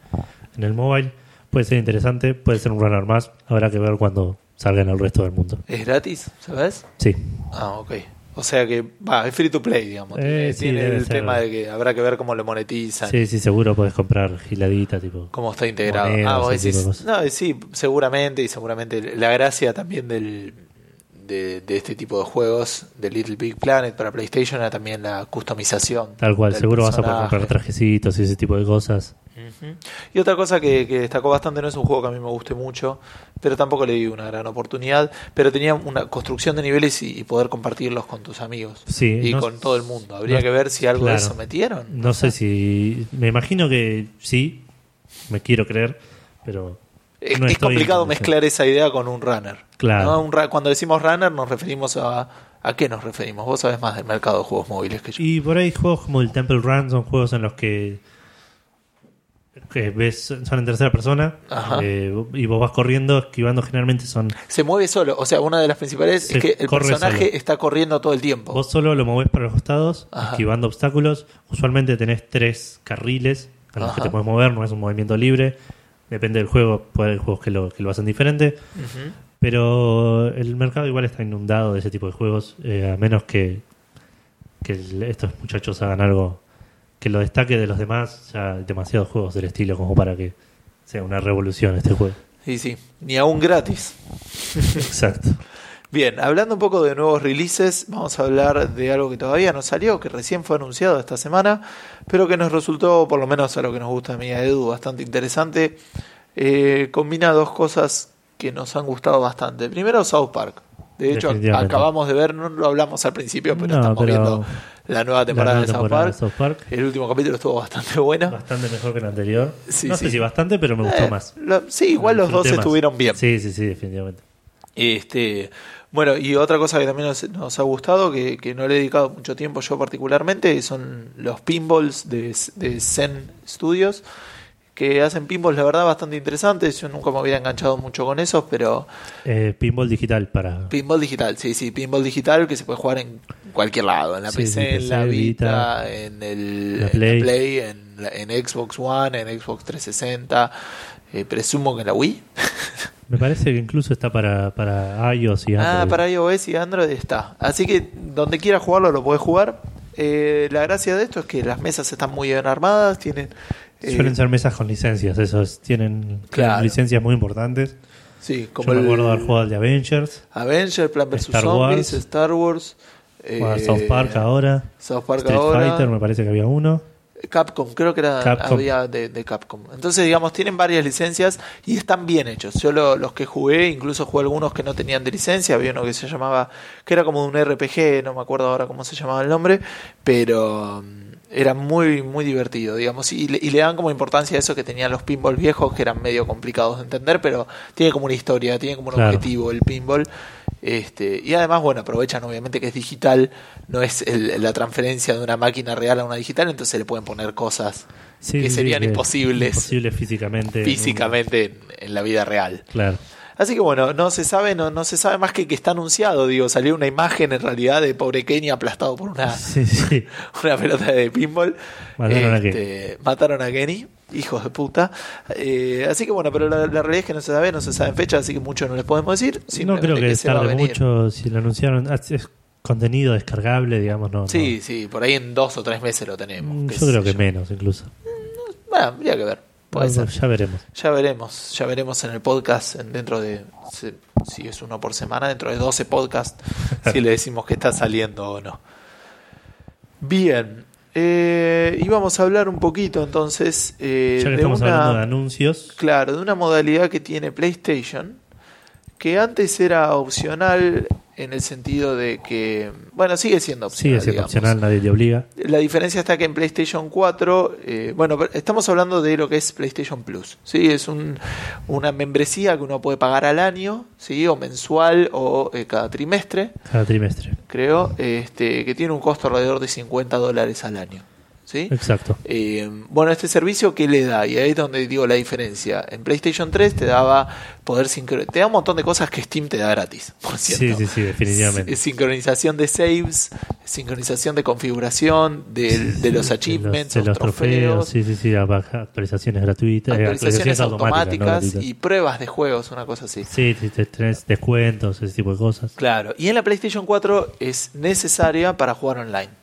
S2: en el mobile. Puede ser interesante, puede ser un runner más. Habrá que ver cuando salga en el resto del mundo.
S1: ¿Es gratis? ¿Sabes?
S2: Sí,
S1: Ah, ok. O sea que, va, es free to play, digamos.
S2: Eh,
S1: tiene
S2: sí,
S1: el
S2: ser.
S1: tema de que habrá que ver cómo lo monetizan.
S2: Sí, sí, seguro puedes comprar giladita, tipo.
S1: cómo está integrado.
S2: Monedas,
S1: ah, vos decís, no, sí, seguramente, y seguramente la gracia también del, de, de este tipo de juegos, de Little Big Planet para PlayStation, era también la customización.
S2: Tal cual, seguro vas a poder comprar trajecitos y ese tipo de cosas.
S1: Y otra cosa que, que destacó bastante, no es un juego que a mí me guste mucho, pero tampoco le di una gran oportunidad, pero tenía una construcción de niveles y, y poder compartirlos con tus amigos
S2: Sí,
S1: y
S2: no-
S1: con todo el mundo. Habría
S2: no-
S1: que ver si algo de
S2: claro.
S1: eso metieron.
S2: No sé si. Me imagino que sí, me quiero creer, pero.
S1: Es,
S2: no
S1: es
S2: estoy
S1: complicado mezclar esa idea con un runner.
S2: Claro.
S1: ¿no? Un ra- cuando decimos runner nos referimos a... ¿A qué nos referimos? Vos sabés más del mercado de juegos móviles que yo.
S2: Y por ahí juegos como el Temple Run son juegos en los que. que ves, son en tercera persona eh, y vos vas corriendo, esquivando. Generalmente son.
S1: Se mueve solo. O sea, una de las principales
S2: Se
S1: es que el personaje
S2: solo.
S1: está corriendo todo el tiempo.
S2: Vos solo lo movés para los costados,
S1: Ajá.
S2: esquivando obstáculos. Usualmente tenés tres carriles a los que te puedes mover, no es un movimiento libre. Depende del juego, puede haber juegos que lo, que lo hacen diferente. Pero el mercado igual está inundado de ese tipo de juegos, eh, a menos que, que el- estos muchachos hagan algo que lo destaque de los demás. Ya hay demasiados juegos del estilo como para que sea una revolución este juego.
S1: Sí, sí. Ni aún gratis.
S2: Exacto.
S1: Bien, hablando un poco de nuevos releases, vamos a hablar de algo que todavía no salió, que recién fue anunciado esta semana, pero que nos resultó, por lo menos a lo que nos gusta a mí y a Edu, bastante interesante. Eh, combina dos cosas que nos han gustado bastante. Primero, South Park. De hecho, acabamos de ver, no lo hablamos al principio, pero
S2: No,
S1: estamos
S2: pero
S1: viendo la nueva temporada
S2: La
S1: de, South Park.
S2: de South Park,
S1: El último capítulo estuvo bastante bueno.
S2: bastante mejor que el anterior.
S1: Sí,
S2: no
S1: sí.
S2: sé si bastante, pero me gustó
S1: Eh,
S2: más.
S1: lo- sí, igual
S2: Lo
S1: los dos
S2: más.
S1: estuvieron bien.
S2: Sí, sí, sí, definitivamente.
S1: Este, bueno, y otra cosa que también nos, nos ha gustado, que, que no le he dedicado mucho tiempo yo particularmente, son los pinballs de, de Zen Studios, que hacen pinballs, la verdad, bastante interesantes. Yo nunca me había enganchado mucho con esos, pero
S2: Eh, pinball digital para.
S1: pinball digital, sí, sí, pinball digital que se puede jugar en cualquier lado, en la
S2: Sí,
S1: PC, en la Vita,
S2: Vita,
S1: en el
S2: la
S1: en
S2: Play.
S1: Play, en, en Xbox One, en Xbox 360, eh, presumo que en la Wii.
S2: Me parece que incluso está para, para iOS y Android.
S1: Ah, para iOS y Android está. Así que donde quiera jugarlo lo puedes jugar. Eh, la gracia de esto es que las mesas están muy bien armadas, tienen... eh,
S2: Suelen ser mesas con licencias, esos tienen, tienen licencias muy importantes.
S1: sí, como
S2: Yo me
S1: el
S2: acuerdo haber jugado de Avengers,
S1: Avenger, Plan vs.
S2: Star
S1: Zombies,
S2: Wars.
S1: Star Wars, eh,
S2: jugar South Park ahora,
S1: South Park
S2: Street
S1: ahora,
S2: Fighter, me parece que había uno.
S1: Capcom, creo que era,
S2: Capcom.
S1: había de, de Capcom. Entonces, digamos, tienen varias licencias y están bien hechos. Yo lo- los que jugué, incluso jugué algunos que no tenían de licencia. Había uno que se llamaba, que era como un RPG, no me acuerdo ahora cómo se llamaba el nombre, pero mm, era muy, muy divertido, digamos. Y le, y le dan como importancia a eso que tenían los pinball viejos, que eran medio complicados de entender, pero tiene como una historia, tiene como un
S2: Claro.
S1: objetivo el pinball. Este, y además, bueno, aprovechan obviamente que es digital, no es el- la transferencia de una máquina real a una digital, entonces le pueden poner cosas
S2: Sí,
S1: que serían Imposibles
S2: físicamente.
S1: físicamente en, en la vida real.
S2: Claro.
S1: Así que bueno, no se sabe, no, no se sabe más que que está anunciado, digo, salió una imagen en realidad de pobre Kenny aplastado por una,
S2: Sí, sí.
S1: una pelota de pinball.
S2: Mataron a
S1: Este, Mataron a Kenny, hijos de puta. Eh, así que bueno, pero la, la realidad es que no se sabe, no se sabe en fecha, así que mucho no les podemos decir.
S2: No creo que,
S1: a
S2: tarde mucho. Si lo anunciaron, ah, es contenido descargable, digamos, no.
S1: Sí, sí, por ahí en dos o tres meses lo tenemos.
S2: Mm, Yo creo que menos, incluso.
S1: Bueno, habría que ver. Puede ser.
S2: Ya veremos.
S1: Ya veremos, ya veremos en el podcast en- dentro de, si, si es uno por semana, dentro de 12 podcasts, si le decimos que está saliendo o no. Bien, eh, y vamos a hablar un poquito entonces eh,
S2: Ya que
S1: de
S2: estamos
S1: una,
S2: hablando de anuncios,
S1: claro, de una modalidad que tiene PlayStation, que antes era opcional en el sentido de que, bueno, sigue siendo opcional.
S2: sigue siendo
S1: digamos.
S2: opcional, nadie te obliga.
S1: La diferencia está que en PlayStation 4, eh, bueno, estamos hablando de lo que es PlayStation Plus, ¿sí? Es un, una membresía que uno puede pagar al año, ¿sí? O mensual o eh, cada trimestre,
S2: Cada trimestre.
S1: creo, este, que tiene un costo alrededor de 50 dólares al año, ¿sí?
S2: Exacto.
S1: Eh, bueno, este servicio, ¿qué le da? Y ahí es donde digo la diferencia. En PlayStation 3 te daba poder sincronizar, te da un montón de cosas que Steam te da gratis, por cierto.
S2: Sí, sí, sí, definitivamente.
S1: Sincronización de saves, sincronización de configuración de, los achievements,
S2: de los, de
S1: los
S2: los
S1: trofeos,
S2: sí, sí, sí, actualizaciones gratuitas, eh,
S1: actualizaciones automáticas
S2: no gratuitas.
S1: y pruebas de juegos, una cosa así.
S2: Sí, sí, te- tenés descuentos, ese tipo de cosas.
S1: Claro, y en la PlayStation 4 es necesaria para jugar online.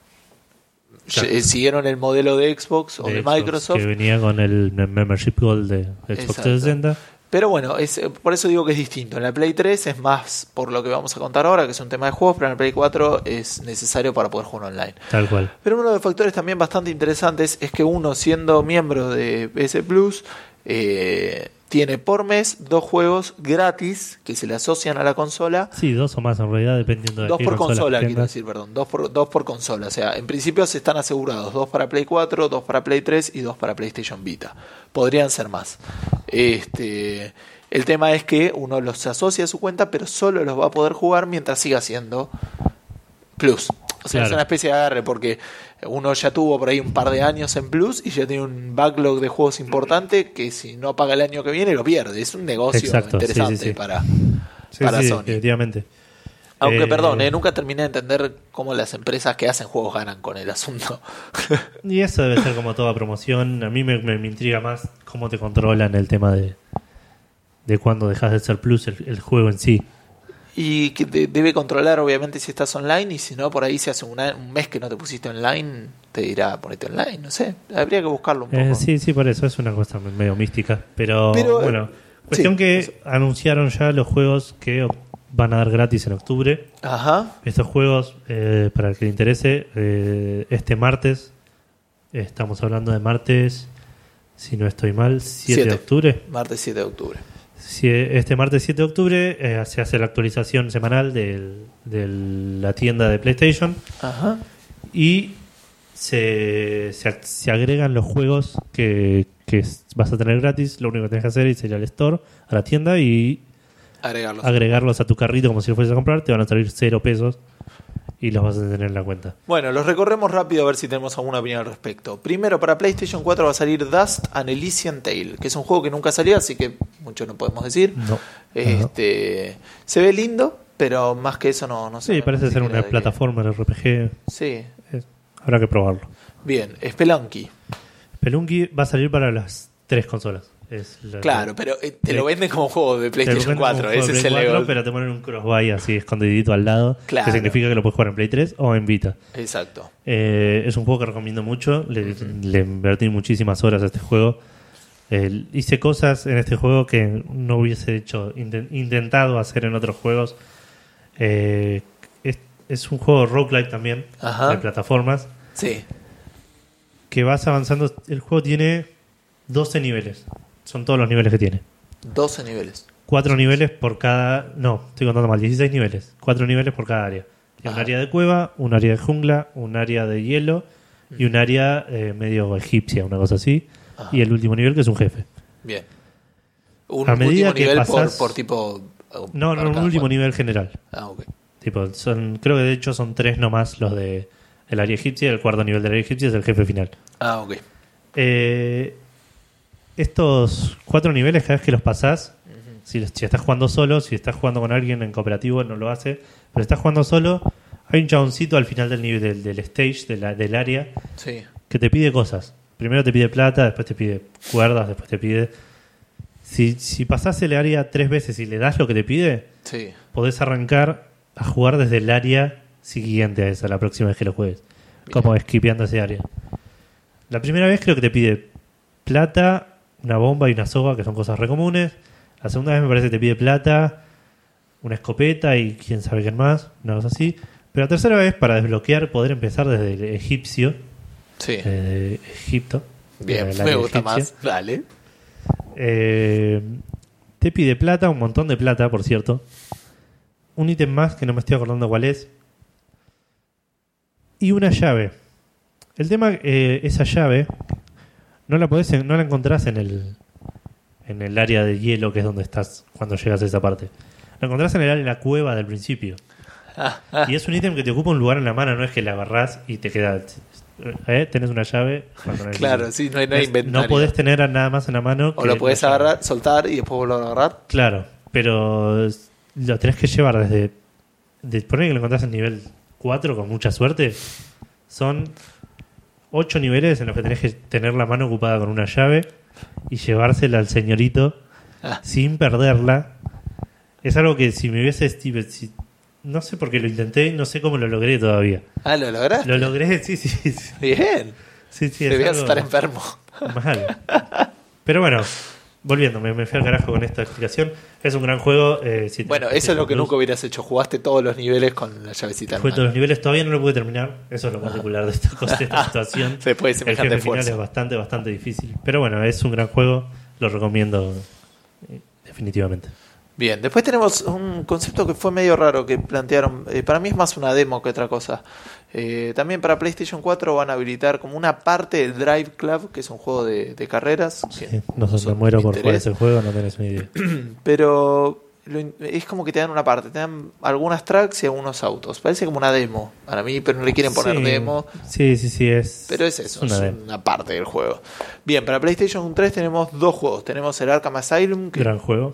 S2: Claro.
S1: Siguieron el modelo de Xbox o de,
S2: Xbox,
S1: Microsoft,
S2: Que venía con el membership gold de Xbox
S1: Exacto.
S2: 360.
S1: pero bueno, es, eh, por eso digo que es distinto. En la Play 3 es más por lo que vamos a contar ahora, que es un tema de juegos, pero en la Play 4 es necesario para poder jugar online.
S2: Tal cual.
S1: Pero uno de los factores también bastante interesantes es que uno, siendo miembro de PS Plus, eh, tiene por mes dos juegos gratis que se le asocian a la consola.
S2: Sí, dos o más en realidad, dependiendo de
S1: Dos
S2: qué
S1: por consola, quiero decir, perdón. Dos por, dos por consola. O sea, en principio se están asegurados dos para Play 4, dos para Play 3 y dos para PlayStation Vita. Podrían ser más. Este, el tema es que uno los asocia a su cuenta, pero solo los va a poder jugar mientras siga siendo Plus. O sea, es una especie de agarre porque uno ya tuvo por ahí un par de años en Plus y ya tiene un backlog de juegos importante que si no paga el año que viene lo pierde. Es un negocio
S2: Exacto, sí, sí,
S1: interesante
S2: sí.
S1: para, para Sony.
S2: definitivamente.
S1: Aunque,
S2: Eh,
S1: perdón, eh, nunca terminé de entender cómo las empresas que hacen juegos ganan con el asunto.
S2: Y eso debe ser como toda promoción. A mí me, me- me intriga más cómo te controlan el tema de, de cuando dejas de ser plus el, el juego en sí.
S1: Y que de- debe controlar, obviamente, si estás online. Y si no, por ahí, si hace una- un mes que no te pusiste online, te dirá ponete online. No sé, habría que buscarlo un poco.
S2: Eh, sí, sí, por eso es una cosa medio mística. Pero,
S1: Pero,
S2: bueno, cuestión
S1: sí,
S2: que
S1: eso.
S2: anunciaron ya los juegos que van a dar gratis en octubre.
S1: Ajá,
S2: Estos juegos, eh, para el que le interese, eh, este martes, estamos hablando de martes, si no estoy mal, 7 de
S1: Siete.
S2: octubre.
S1: martes 7 de octubre.
S2: Si- Este martes 7 de octubre eh, se hace la actualización semanal de la tienda de PlayStation
S1: Ajá,
S2: y se, se, se agregan los juegos que, que vas a tener gratis. Lo único que tienes que hacer es ir al store, a la tienda y
S1: agregarlos.
S2: agregarlos a tu carrito como si lo fueses a comprar. Te van a salir cero pesos y los vas a tener en la cuenta.
S1: Bueno, los recorremos rápido a ver si tenemos alguna opinión al respecto. Primero, para PlayStation 4 va a salir Dust and Elysian Tale, que es un juego que nunca salió, así que mucho no podemos decir.
S2: No.
S1: Este, se ve lindo, pero más que eso no, no sé.
S2: Sí, parece ser una plataforma en RPG.
S1: Sí,
S2: Es- habrá que probarlo.
S1: bien. Spelunky.
S2: Spelunky va a salir para las tres consolas. Es
S1: Claro, pero eh, te lo venden como juego de PlayStation
S2: venden como
S1: 4.
S2: juego
S1: Ese es el
S2: Play 4,
S1: ego.
S2: Pero te ponen un crossbuy así escondidito al lado.
S1: Claro.
S2: Que significa que lo puedes jugar en Play 3 o en Vita.
S1: Exacto.
S2: Eh, es un juego que recomiendo mucho. Le, le invertí muchísimas horas a este juego. Eh, hice cosas en este juego que no hubiese hecho inten- intentado hacer en otros juegos. Eh, es, es un juego roguelike también,
S1: Ajá.
S2: de plataformas,
S1: Sí.
S2: que vas avanzando. El juego tiene 12 niveles. Son todos los niveles que tiene.
S1: 12 niveles.
S2: Cuatro niveles por cada. No, estoy contando mal. 16 niveles. Cuatro niveles por cada área. Tiene un área de cueva, un área de jungla, un área de hielo y un área eh, medio egipcia, una cosa así.
S1: Ajá.
S2: Y el último nivel que es un jefe.
S1: Bien. Un
S2: A medida
S1: último
S2: que
S1: nivel
S2: pasás-
S1: por, por tipo. uh,
S2: No, no, un último nivel general.
S1: Ah, ok.
S2: Tipo, son, creo que de hecho son tres nomás los de el área egipcia. El cuarto nivel del área egipcia es el jefe final.
S1: Ah, ok.
S2: Eh, estos cuatro niveles, cada vez que los pasás, si, si estás jugando solo, si estás jugando con alguien en cooperativo, no lo hace. Pero estás jugando solo, hay un chaboncito al final del nivel del, del stage, de la- del área,
S1: Sí.
S2: que te pide cosas. Primero te pide plata, después te pide cuerdas, después te pide. Si, si pasás el área tres veces y le das lo que te pide,
S1: Sí.
S2: podés arrancar a jugar desde el área siguiente a esa, la próxima vez que lo juegues. Como esquipeando ese área. La primera vez creo que te pide plata, una bomba y una soga, que son cosas re comunes. La segunda vez me parece que te pide plata, una escopeta y quién sabe quién más, una cosa así. Pero la tercera vez, para desbloquear, poder empezar desde el egipcio,
S1: Sí.
S2: eh, Egipto.
S1: Bien,
S2: el
S1: me gusta
S2: egipcia.
S1: más. Dale.
S2: Eh, te pide plata, un montón de plata, por cierto. Un ítem más que no me estoy acordando cuál es. Y una llave. El tema, eh, esa llave, no la podés, no la encontrás en el, en el área de hielo, que es donde estás cuando llegas a esa parte. La encontrás en el área de la cueva del principio. Y es un ítem que te ocupa un lugar en la mano, no es que la agarrás y te queda. ¿eh? Tenés una llave. cuando no hay
S1: Claro, sí, no hay,
S2: Es-
S1: inventario.
S2: no podés tener nada más en la mano.
S1: O lo podés
S2: llave.
S1: agarrar, soltar y después volver a agarrar.
S2: Claro, pero lo tenés que llevar desde. De, poner que lo encontrás en nivel 4 con mucha suerte, son 8 niveles en los que tenés que tener la mano ocupada con una llave y llevársela al señorito
S1: Ah.
S2: sin perderla. Es algo que si me hubiese... si- si- no sé por qué lo intenté, no sé cómo lo logré todavía.
S1: Ah, ¿lo lograste?
S2: Lo logré, sí, sí, sí.
S1: Bien.
S2: sí, sí
S1: Debías estar enfermo.
S2: mal. Pero bueno, volviendo, me, fui al carajo con esta explicación. Es un gran juego. eh, si te-
S1: Bueno, eso es lo que nunca hubieras hecho. Jugaste todos los niveles con la llavecita mano.
S2: todos los niveles, todavía no lo pude terminar. Eso es lo particular de esta, cosa, de esta situación. El jefe final es bastante, bastante difícil. Pero bueno, es un gran juego. Lo recomiendo eh, definitivamente.
S1: Bien, después tenemos un concepto que fue medio raro que plantearon. Eh, para mí es más una demo que otra cosa. Eh, también para PlayStation 4 van a habilitar como una parte del Drive Club, que es un juego de, de carreras.
S2: Sí, no sé, muero por jugar
S1: interés.
S2: ese juego, no tenés una idea.
S1: Pero lo es como que te dan una parte, te dan algunas tracks y algunos autos. Parece como una demo para mí, pero no le quieren poner
S2: Sí,
S1: demo.
S2: Sí, sí, sí. Es,
S1: Pero es eso,
S2: una
S1: es
S2: demo.
S1: una parte del juego. Bien, para PlayStation 3 tenemos dos juegos. Tenemos el Arkham Asylum, que
S2: Gran juego.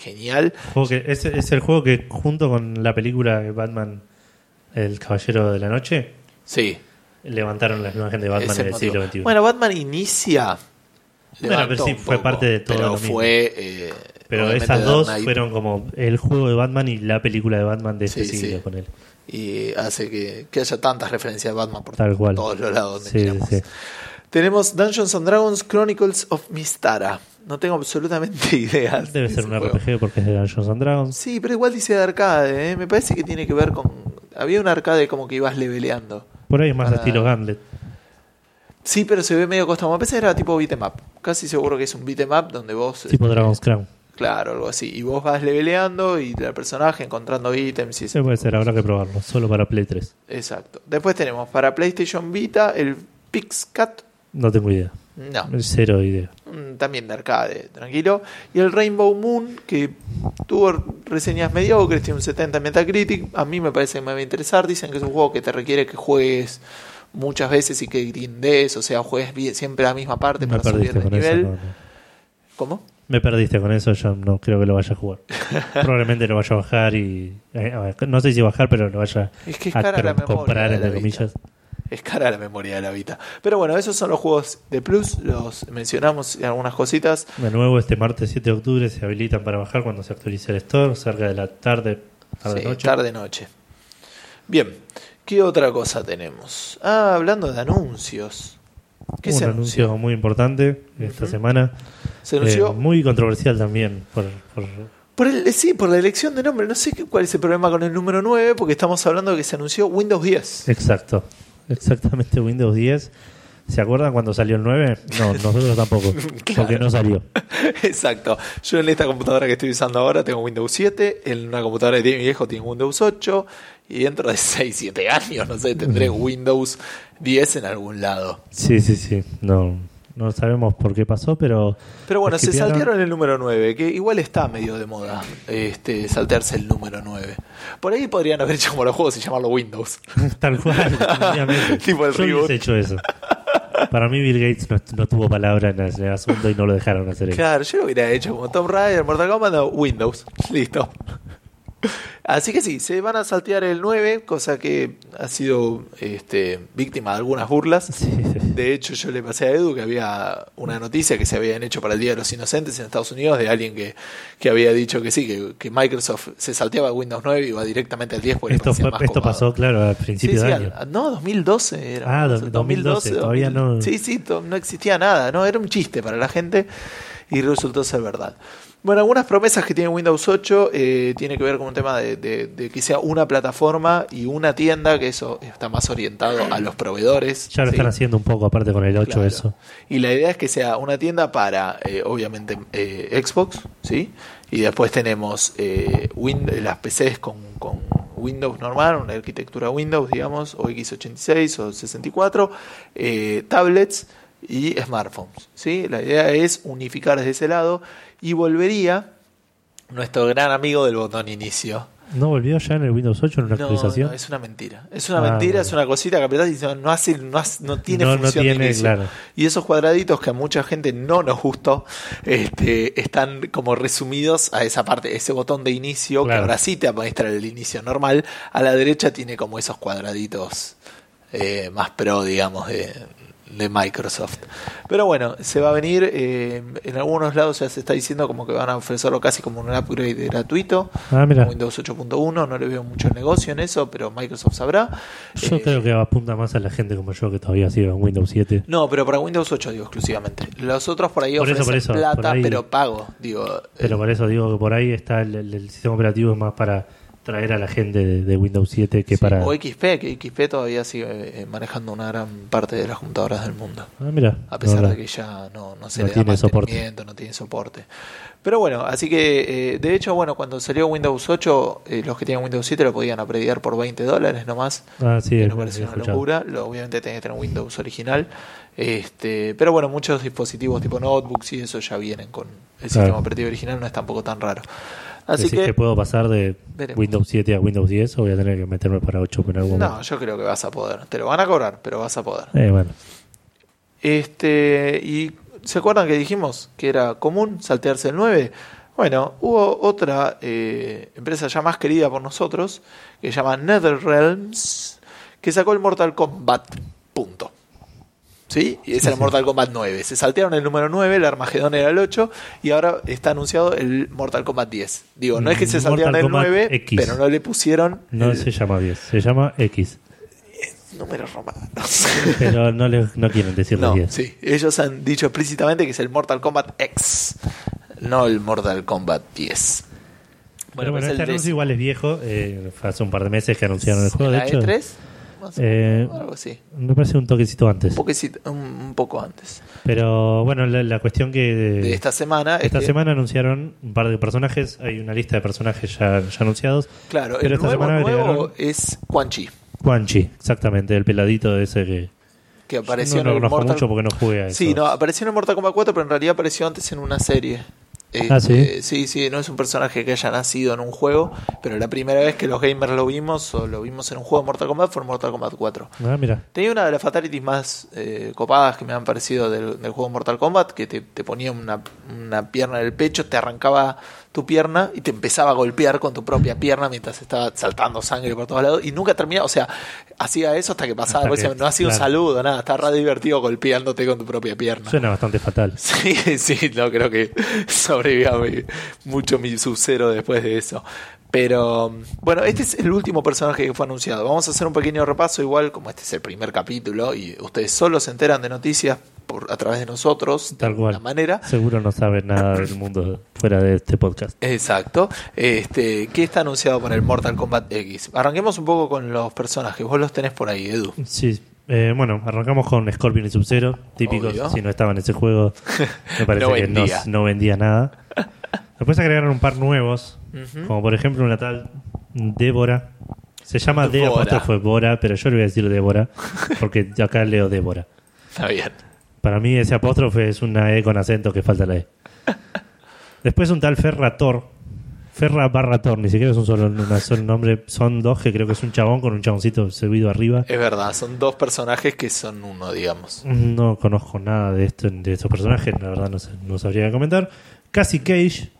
S1: Genial.
S2: Juego que- es, es el juego que junto con la película de Batman, El Caballero de la Noche,
S1: Sí,
S2: levantaron la imagen de Batman en el siglo. XXI.
S1: Bueno, Batman inicia.
S2: Bueno, pero sí, fue
S1: poco,
S2: parte de todo
S1: Pero
S2: lo mismo.
S1: fue. eh,
S2: Pero esas dos fueron como el juego de Batman y la película de Batman de este
S1: Sí,
S2: siglo
S1: sí.
S2: con él.
S1: Y hace que, que haya tantas referencias de Batman por
S2: Tal cual.
S1: todos los lados donde
S2: sí.
S1: Tenemos Dungeons and Dragons Chronicles of Mistara. No tengo absolutamente idea.
S2: Debe
S1: de
S2: ser un
S1: juego.
S2: RPG porque es de Dungeons and Dragons.
S1: Sí, pero igual dice de arcade. ¿eh? Me parece que tiene que ver con. Había un arcade como que ibas leveleando.
S2: Por ahí es más de
S1: Para-
S2: estilo Gauntlet.
S1: Sí, pero se ve medio costado. Me parece que era tipo beat'em up. Casi seguro que es un beat'em up donde vos.
S2: Tipo
S1: este,
S2: Dragon's Crown.
S1: Claro, algo así. Y vos vas leveleando y el personaje encontrando ítems y ese
S2: puede ser, habrá que probarlo. Solo para Play 3.
S1: Exacto. Después tenemos para PlayStation Vita el PixCat.
S2: No tengo idea.
S1: No,
S2: Cero idea.
S1: mm, también de arcade, tranquilo. Y el Rainbow Moon, que tuvo reseñas mediocres, tiene un 70 en Metacritic. A mí me parece que me va a interesar. Dicen que es un juego que te requiere que juegues muchas veces y que grindes, o sea, juegues bien- siempre la misma parte
S2: Me
S1: para subir de nivel.
S2: eso. no, no.
S1: ¿Cómo?
S2: Me perdiste con eso, yo no creo que lo vaya a jugar. Probablemente lo vaya a bajar y. eh, no sé si bajar, pero lo vaya
S1: Es que es
S2: a
S1: cara la
S2: comprar, entre comillas.
S1: Es cara la memoria de la Vita. Pero bueno, esos son los juegos de Plus. Los mencionamos en algunas cositas.
S2: De nuevo, este martes 7 de octubre se habilitan para bajar cuando se actualice el store, cerca de la tarde, tarde
S1: Sí,
S2: noche.
S1: tarde noche. Bien, ¿qué otra cosa tenemos? Ah, hablando de anuncios. ¿Qué
S2: un
S1: se
S2: anuncio
S1: anunció?
S2: muy importante esta semana.
S1: Se anunció
S2: Eh, muy controversial también. Por, por-
S1: por el, sí, por la elección de nombre. No sé qué- cuál es el problema con el número 9, porque estamos hablando de que se anunció Windows 10.
S2: Exacto. Exactamente Windows 10. ¿Se acuerdan cuando salió el 9? No, nosotros tampoco. Porque no salió.
S1: Exacto. Yo en esta computadora que estoy usando ahora tengo Windows 7, en una computadora tiene mi viejo tiene Windows 8 y dentro de 6, 7 años, no sé, tendré Windows 10 en algún lado.
S2: Sí, sí, sí. No, no sabemos por qué pasó, pero.
S1: Pero bueno, se saltearon el número 9, que igual está medio de moda, este, saltearse el número 9. Por ahí podrían haber hecho como los juegos y llamarlo Windows.
S2: Tal cual.
S1: Tipo el
S2: Yo
S1: reboot.
S2: hecho eso. Para mí, Bill Gates no, no tuvo palabra en el, asunto y no lo dejaron hacer eso.
S1: Claro, yo lo hubiera hecho como Tomb Raider, Mortal Kombat, no, Windows. Listo. Así que sí, se van a saltear el 9, cosa que ha sido este, víctima de algunas burlas.
S2: Sí, sí.
S1: De hecho, yo le pasé a Edu que había una noticia que se habían hecho para el Día de los Inocentes en Estados Unidos de alguien que, que había dicho que sí, que, que Microsoft se salteaba Windows 9 y iba directamente al 10 porque
S2: Esto, fue,
S1: más
S2: esto
S1: copado.
S2: pasó, claro, al
S1: Sí,
S2: principio
S1: sí,
S2: de año.
S1: al- no, 2012 era.
S2: Ah,
S1: No
S2: do-
S1: sé,
S2: 2012, todavía no-
S1: Sí, sí, no existía nada, no, era un chiste para la gente y resultó ser verdad. Bueno, algunas promesas que tiene Windows 8 eh, tiene que ver con un tema de, de- de que sea una plataforma y una tienda, que eso está más orientado a los proveedores.
S2: Ya lo
S1: ¿sí?
S2: están haciendo un poco, aparte con el 8,
S1: Claro.
S2: eso.
S1: Y la idea es que sea una tienda para, eh, obviamente, eh, Xbox, ¿sí? Y después tenemos eh, las PCs con, con Windows normal, una arquitectura Windows, digamos, o x86 o 64, eh, tablets y smartphones, ¿sí? La idea es unificar desde ese lado y volvería nuestro gran amigo del botón inicio.
S2: ¿No volvió ya en el Windows 8 en una
S1: No,
S2: actualización?
S1: no, es una mentira. Es una
S2: Ah,
S1: mentira,
S2: bueno.
S1: es una cosita que apretás y no, no hace, no, hace- no tiene
S2: No,
S1: función de inicio.
S2: claro.
S1: Y esos cuadraditos que a mucha gente no nos gustó, este, están como resumidos a esa parte, ese botón de inicio, que ahora sí te muestra el inicio normal. A la derecha tiene como esos cuadraditos eh, más pro, digamos, de, de Microsoft. Pero bueno, se va a venir, eh, en algunos lados ya se está diciendo como que van a ofrecerlo casi como un upgrade gratuito.
S2: Ah, mira.
S1: Windows 8.1, no le veo mucho negocio en eso, pero Microsoft sabrá.
S2: Yo
S1: Eh,
S2: creo que apunta más a la gente como yo que todavía sigue en Windows 7.
S1: No, pero para Windows 8 digo exclusivamente. Los otros por ahí
S2: Por eso,
S1: ofrecen
S2: por eso,
S1: plata,
S2: por ahí-
S1: pero pago. Digo,
S2: Pero
S1: eh,
S2: por eso digo que por ahí está el, el- el sistema operativo más para traer a la gente de, de Windows 7 que
S1: sí,
S2: para...
S1: O XP, que XP todavía sigue eh, manejando una gran parte de las computadoras del mundo.
S2: Ah, mira.
S1: A pesar
S2: no,
S1: de que ya no, no se
S2: No
S1: le da
S2: tiene soporte.
S1: mantenimiento, no tiene soporte. Pero bueno, así que eh, de hecho, bueno, cuando salió Windows 8, eh, los que tenían Windows 7 lo podían aprediar por 20 dólares nomás.
S2: Ah, sí,
S1: que
S2: es-
S1: no parece
S2: he
S1: una locura. Lo, obviamente tenés que tener Windows original. Este, pero bueno, muchos dispositivos tipo notebooks y eso ya vienen con el sistema operativo original, no es tampoco tan raro. Así
S2: ¿Decís
S1: que,
S2: que... puedo pasar de
S1: Veremos.
S2: Windows 7 a Windows 10 o voy a tener que meterme para 8 en algún
S1: no,
S2: momento?
S1: yo creo que vas a poder. Te lo van a cobrar, pero vas a poder.
S2: Eh, bueno.
S1: Este, y ¿se acuerdan que dijimos que era común saltearse el 9? Bueno, hubo otra eh, empresa ya más querida por nosotros, que se llama NetherRealms, que sacó el Mortal Kombat. Punto. ¿Sí? Y ese
S2: Sí,
S1: era
S2: sí.
S1: Mortal Kombat 9. Se saltearon el número 9, el Armagedón era el 8, y ahora está anunciado el Mortal Kombat 10. Digo, no es que se saltearon
S2: Mortal
S1: el
S2: Kombat
S1: 9,
S2: X.
S1: pero no le pusieron
S2: No
S1: el
S2: se llama 10, se llama X.
S1: número romano.
S2: Pero no, le, no quieren decirle
S1: No,
S2: 10.
S1: sí. Ellos han dicho explícitamente que es el Mortal Kombat X, no el Mortal Kombat 10.
S2: Pero bueno,
S1: pues
S2: este
S1: el
S2: anuncio
S1: de-
S2: igual es viejo. eh, hace un par de meses que anunciaron el juego. De
S1: ¿La
S2: hecho,
S1: E3? Más
S2: Eh,
S1: menos, algo así.
S2: me parece un toquecito antes.
S1: Un, poquecito- un, un poco antes.
S2: Pero bueno, la, la cuestión que.
S1: De esta semana. es
S2: esta
S1: que,
S2: semana anunciaron un par de personajes. Hay una lista de personajes ya, ya anunciados.
S1: Claro,
S2: pero
S1: el
S2: esta
S1: nuevo,
S2: semana
S1: nuevo es Quan Chi,
S2: Quan Chi, exactamente, el peladito ese que.
S1: que apareció
S2: no lo
S1: en el
S2: conozco
S1: Mortal
S2: mucho porque no jugué a.
S1: Sí, no, apareció en el Mortal Kombat 4, pero en realidad apareció antes en una serie.
S2: Ah,
S1: Este,
S2: ¿sí?
S1: sí, sí, no es un personaje que haya nacido en un juego, pero la primera vez que los gamers lo vimos o lo vimos en un juego de Mortal Kombat fue en Mortal Kombat 4.
S2: Ah, mira.
S1: Tenía una de las fatalities más eh, copadas que me han parecido del, del juego Mortal Kombat, que te, te ponía una, una pierna en el pecho, te arrancaba tu pierna y te empezaba a golpear con tu propia pierna mientras estaba saltando sangre por todos lados y nunca terminaba, o sea, hacía eso hasta que pasaba,
S2: Hasta que-
S1: no hacía un
S2: claro.
S1: saludo, nada, estaba re divertido golpeándote con tu propia pierna.
S2: Suena bastante fatal.
S1: Sí, sí, no creo que sobreviva mucho mi sub-zero después de eso. Pero bueno, este es el último personaje que fue anunciado. Vamos a hacer un pequeño repaso, igual como este es el primer capítulo y ustedes solo se enteran de noticias por, a través de nosotros, de
S2: Tal
S1: alguna
S2: cual.
S1: manera.
S2: Seguro no saben nada del mundo fuera de este podcast.
S1: Exacto. Este, ¿Qué está anunciado para el Mortal Kombat X? Arranquemos un poco con los personajes. Vos los tenés por ahí, Edu.
S2: Sí. eh, bueno, arrancamos con Scorpion y Sub-Zero, típicos.
S1: Obvio.
S2: Si no estaba en ese juego, me parece
S1: No
S2: que no,
S1: vendía.
S2: no vendía nada. Después agregaron un par nuevos, como por ejemplo una tal Débora. Se llama D
S1: Débora.
S2: apóstrofo Bora, pero yo le voy a decir Débora, porque acá leo Débora.
S1: Está bien.
S2: Para mí ese apóstrofe es una E con acento que falta la E. Después un tal Ferrator. Ferra barra Tor, ni siquiera es un solo, nombre. Son dos que creo que es un chabón con un chaboncito servido arriba.
S1: Es verdad, son dos personajes que son uno, digamos.
S2: No conozco nada de esto de estos personajes, la verdad no, sé, no sabría comentar. Cassie Cage,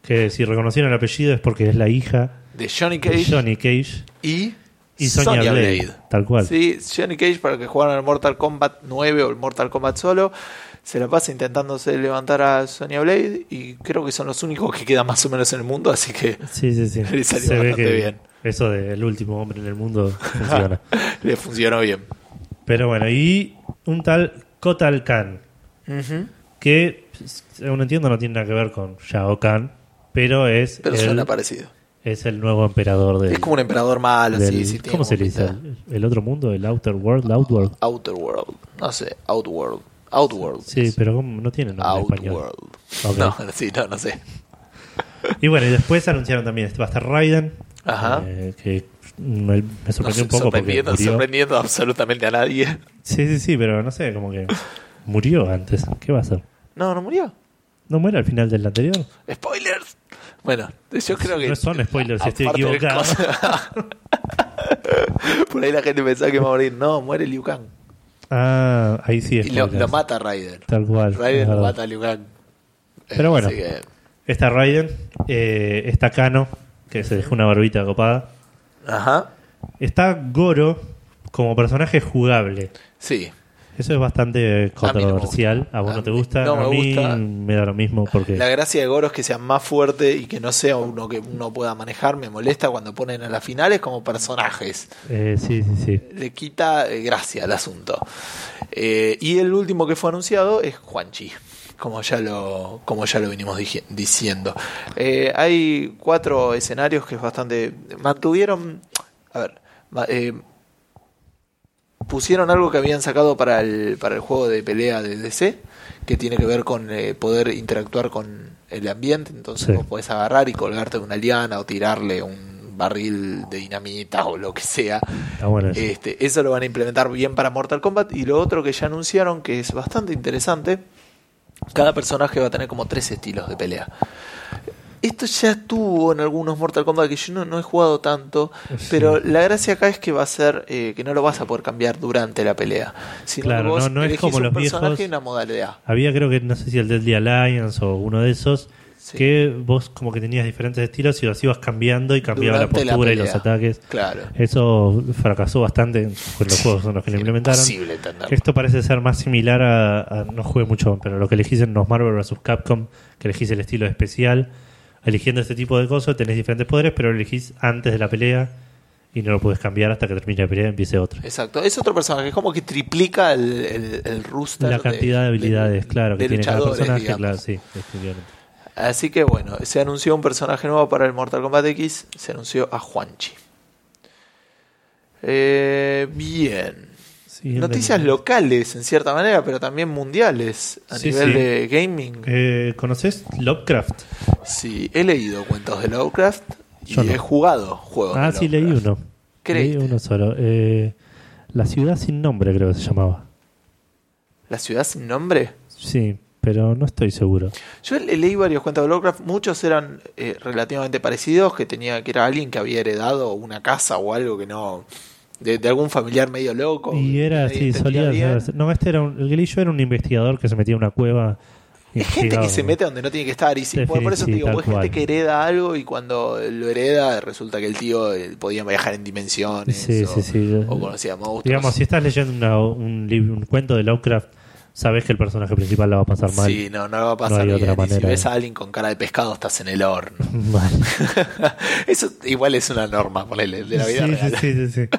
S2: que si reconocieron el apellido es porque es la hija
S1: De Johnny
S2: de
S1: Cage
S2: Johnny Cage
S1: y,
S2: y Sonya, Blade, Tal cual.
S1: Sí, Johnny Cage para que jugaran el Mortal Kombat 9 o el Mortal Kombat solo, se la pasa intentándose levantar a Sonya Blade y creo que son los únicos que quedan más o menos en el mundo, así que
S2: Sí, sí, sí.
S1: Le salió
S2: Se ve
S1: bastante
S2: que
S1: bien.
S2: eso del último hombre en el mundo funciona.
S1: le funcionó bien.
S2: Pero bueno, y un tal Kotal Khan, que según entiendo no tiene nada que ver con Shao Kahn, pero es,
S1: Pero
S2: el,
S1: suena parecido.
S2: Es el nuevo emperador del,
S1: es como un emperador malo,
S2: del-
S1: sí, sí,
S2: ¿cómo se le dice? ¿El, el otro mundo? ¿El Outer World? ¿El Outworld?
S1: Outer World, no sé, Outworld. Outworld.
S2: Sí, pero ¿cómo? no tiene nombre en español.
S1: Outworld.
S2: Ok.
S1: No, sí, no, no sé.
S2: Y bueno, y después anunciaron también este va a estar Raiden,
S1: Ajá.
S2: eh, que me, me sorprendió
S1: No
S2: un poco porque
S1: sorprendiendo,
S2: murió.
S1: sorprendiendo absolutamente a nadie.
S2: Sí, sí, sí, pero no sé, como que murió antes. ¿Qué va a hacer?
S1: No, no murió.
S2: ¿No muere al final del anterior?
S1: Spoilers. Bueno, yo creo que.
S2: No son spoilers, estoy
S1: aparte de
S2: equivocado.
S1: Por ahí la gente pensaba que iba a morir. No, muere Liu Kang.
S2: Ah, ahí sí es
S1: Y lo, lo mata Raiden.
S2: Tal cual.
S1: Raiden lo mata a Liu Kang.
S2: Pero bueno.
S1: que-
S2: Está Raiden, eh, está Kano, que se dejó una barbita copada.
S1: Ajá.
S2: Está Goro como personaje jugable.
S1: Sí.
S2: Eso es bastante
S1: A no
S2: controversial. ¿A vos no te gusta?
S1: no me
S2: a mí
S1: gusta.
S2: me da lo mismo porque...
S1: La gracia de Goro es que sea más fuerte y que no sea uno que uno pueda manejar. Me molesta cuando ponen a las finales como personajes.
S2: Eh, sí, sí, sí.
S1: Le quita eh, gracia al asunto. Eh, y el último que fue anunciado es Juanchi. Como ya lo, como ya lo venimos diciendo. Eh, hay cuatro escenarios que es bastante. Mantuvieron. A ver. eh, pusieron algo que habían sacado para el, para el juego de pelea de DC, que tiene que ver con eh, poder interactuar con el ambiente. Entonces
S2: Sí.
S1: vos podés agarrar y colgarte de una liana o tirarle un barril de dinamita o lo que sea.
S2: Bueno eso.
S1: Este, eso lo van a implementar bien para Mortal Kombat. Y lo otro que ya anunciaron, que es bastante interesante, cada personaje va a tener como tres estilos de pelea. Esto ya estuvo en algunos Mortal Kombat que yo no, no he jugado tanto,
S2: Sí.
S1: pero la gracia acá es que va a ser eh, que no lo vas a poder cambiar durante la pelea. Sino
S2: Claro,
S1: que vos
S2: no- no es como
S1: un
S2: los
S1: personaje
S2: viejos.
S1: una modalidad.
S2: Había creo que, no sé si el Deadly Alliance o uno de esos,
S1: Sí.
S2: que vos como que tenías diferentes estilos y los ibas cambiando y cambiaba la
S1: Durante la
S2: postura y los ataques.
S1: Claro.
S2: Eso fracasó bastante con los juegos en los que lo implementaron. Esto parece ser más similar a, a- no jugué mucho, pero lo que elegís en los Marvel vs. Capcom, que elegís el estilo especial, eligiendo este tipo de cosas, tenés diferentes poderes, pero lo elegís antes de la pelea y no lo puedes cambiar hasta que termine la pelea y empiece otro.
S1: Exacto, es otro personaje, es como que triplica el, el, el roster
S2: La cantidad de, habilidades, claro, que tiene cada personaje, claro, sí.
S1: Así que bueno, se anunció un personaje nuevo para el Mortal Kombat X, se anunció a Juanchi. Eh, bien. Noticias locales en cierta manera, pero también mundiales a
S2: Sí,
S1: nivel
S2: sí.
S1: de gaming.
S2: Eh, ¿Conoces Lovecraft?
S1: Sí, he leído cuentos de Lovecraft y
S2: Yo no.
S1: he jugado juegos
S2: Ah,
S1: de
S2: sí, leí uno.
S1: ¿Qué
S2: Leí uno solo. Eh, la ciudad sin nombre creo que se llamaba.
S1: ¿La ciudad sin nombre?
S2: Sí, pero no estoy seguro.
S1: Yo le- leí varios cuentos de Lovecraft, muchos eran eh, relativamente parecidos, que tenía que era alguien que había heredado una casa o algo que no de, de algún familiar medio loco.
S2: Y era
S1: entendía
S2: solía ser- No, este era un, el yo era un investigador que se metía en una cueva.
S1: Es gente que se mete donde no tiene que estar y sí, por, por eso te
S2: Sí,
S1: digo, pues gente que hereda algo y cuando lo hereda resulta que el tío eh, podía viajar en dimensiones
S2: Sí,
S1: o,
S2: sí, sí.
S1: o conocía monstruos.
S2: Digamos, si estás leyendo una- un, libro, un cuento de Lovecraft, sabes que el personaje principal la va a pasar mal.
S1: Sí, no, no va a pasar
S2: hay
S1: bien.
S2: otra
S1: Y si
S2: manera.
S1: ves a alguien con cara de pescado, estás en el horno. Eso igual es una norma, ponele, de la vida
S2: sí,
S1: real.
S2: sí, sí, sí, sí.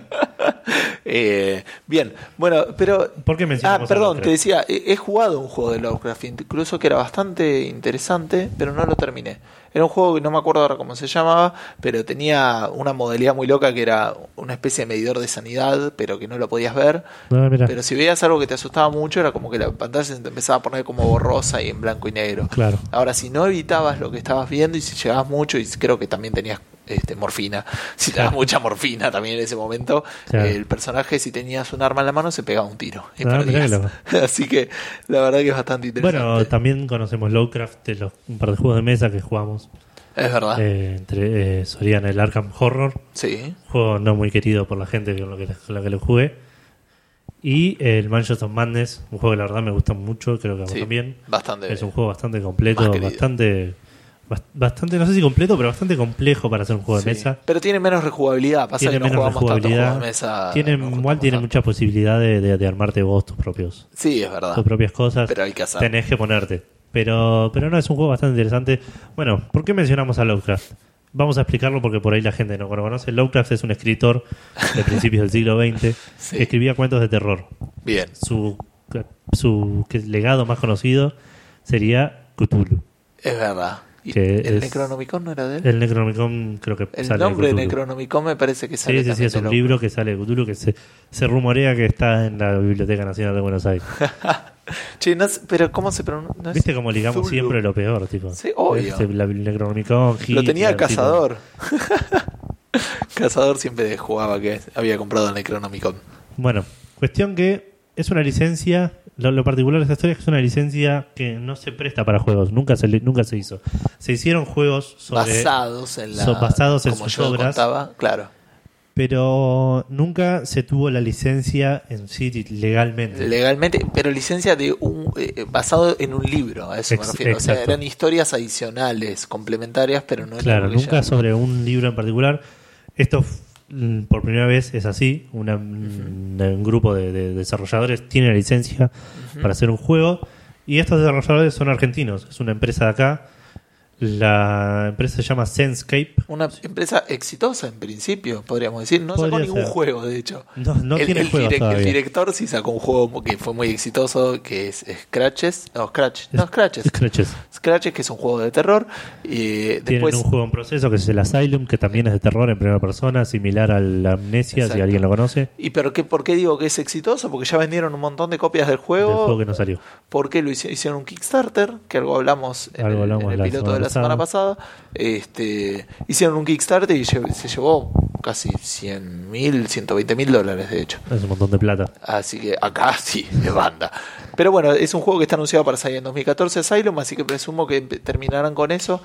S1: Eh, bien, bueno, pero.
S2: ¿Por qué
S1: Ah,
S2: mencionamos a
S1: perdón, te decía, he, he jugado un juego de Lovecraft, incluso que era bastante interesante, pero no lo terminé. Era un juego que no me acuerdo ahora cómo se llamaba, pero tenía una modalidad muy loca que era una especie de medidor de sanidad, pero que no lo podías ver.
S2: No, mira,
S1: Pero si veías algo que te asustaba mucho, era como que la pantalla se te empezaba a poner como borrosa y en blanco y negro.
S2: claro.
S1: Ahora, si no evitabas lo que estabas viendo y si llegabas mucho, y creo que también tenías este, morfina, si te
S2: Claro.
S1: mucha morfina también en ese momento,
S2: Claro.
S1: el personaje, si tenías un arma en la mano, se pegaba un tiro. y
S2: Ah.
S1: Así que la verdad que es bastante interesante.
S2: Bueno, también conocemos Lovecraft de los, un par de juegos de mesa que jugamos
S1: es verdad.
S2: eh, entre eh, Soriana el Arkham Horror,
S1: sí.
S2: juego no muy querido por la gente con lo que, con la que lo jugué. Y el Mansions of Madness, un juego que la verdad me gusta mucho, creo que a vos
S1: sí,
S2: también.
S1: Bastante.
S2: Es un juego bastante completo, bastante, bas- bastante, no sé si completo, pero bastante complejo para hacer un juego
S1: sí.
S2: de mesa.
S1: Pero tiene menos rejugabilidad. Pasa
S2: Tiene
S1: que no
S2: menos rejugabilidad.
S1: de mesa.
S2: tiene,
S1: no
S2: igual tiene
S1: tanto.
S2: mucha posibilidad de, de- de armarte vos tus propios,
S1: Sí, es verdad.
S2: tus propias cosas.
S1: Pero hay que hacer.
S2: Tenés que ponerte. Pero, pero no, es un juego bastante interesante. Bueno, ¿por qué mencionamos a Lovecraft? Vamos a explicarlo porque por ahí la gente no lo conoce. Lovecraft es un escritor de principios del siglo XX
S1: Sí.
S2: que escribía cuentos de terror.
S1: Bien.
S2: Su, su legado más conocido sería Cthulhu.
S1: Es verdad. ¿Y
S2: Que
S1: ¿El
S2: es-
S1: Necronomicon no era de él?
S2: El Necronomicon creo que
S1: El
S2: sale
S1: nombre de. Necronomicon me parece que sale
S2: Sí, sí, sí, es un libro que sale de Cthulhu que se, se rumorea que está en la Biblioteca Nacional de Buenos Aires.
S1: Che, no sé- pero ¿cómo se pronuncia? No
S2: ¿Viste cómo ligamos
S1: Zulu.
S2: siempre lo peor? Tipo?
S1: Sí, obvio.
S2: Este, la Necronomicon,
S1: Lo tenía
S2: tipo-
S1: Cazador. Cazador siempre jugaba que había comprado el Necronomicon.
S2: Bueno, cuestión que es una licencia lo, lo particular de esta historia es que es una licencia que no se presta para juegos, nunca se, nunca se hizo. Se hicieron juegos sobre,
S1: basados en la
S2: basados en
S1: como
S2: sus
S1: yo
S2: obras.
S1: contaba, claro.
S2: Pero nunca se tuvo la licencia en sí legalmente.
S1: Legalmente, pero licencia de un eh, basado en un libro, a eso me
S2: Ex-
S1: refiero. O sea,
S2: exacto.
S1: eran historias adicionales, complementarias, pero no
S2: Claro, nunca sobre un libro en particular. Esto mm, por primera vez es así. Una- un, un grupo de, de desarrolladores tiene la licencia para hacer un juego. Y estos desarrolladores son argentinos. Es una empresa de acá. La empresa se llama Senscape.
S1: Una empresa exitosa en principio, podríamos decir. No sacó ningún
S2: ser.
S1: juego, de hecho.
S2: No, no
S1: el,
S2: tiene
S1: el
S2: juegos
S1: direc- el director sí sacó un juego que fue muy exitoso, que es Scratches. No, Scratch. No, Scratches.
S2: Scratches.
S1: Scratches, que es un juego de terror. Y
S2: Tienen
S1: después,
S2: un juego en proceso que es el Asylum, que también es de terror en primera persona, similar a la Amnesia, si alguien lo conoce.
S1: ¿Y pero qué, por qué digo que es exitoso? Porque ya vendieron un montón de copias del
S2: Del
S1: juego.
S2: juego que no salió.
S1: porque lo hici- hicieron un Kickstarter, que algo hablamos en,
S2: Algo
S1: el,
S2: hablamos
S1: en el
S2: la
S1: piloto de la semana pasada. Este, hicieron un Kickstarter y se llevó casi 100 mil, 120 mil dólares, de hecho.
S2: Es un montón de plata.
S1: Así que acá sí, de banda. Pero bueno, es un juego que está anunciado para salir en 2014 Asylum, así que presumo que terminarán con eso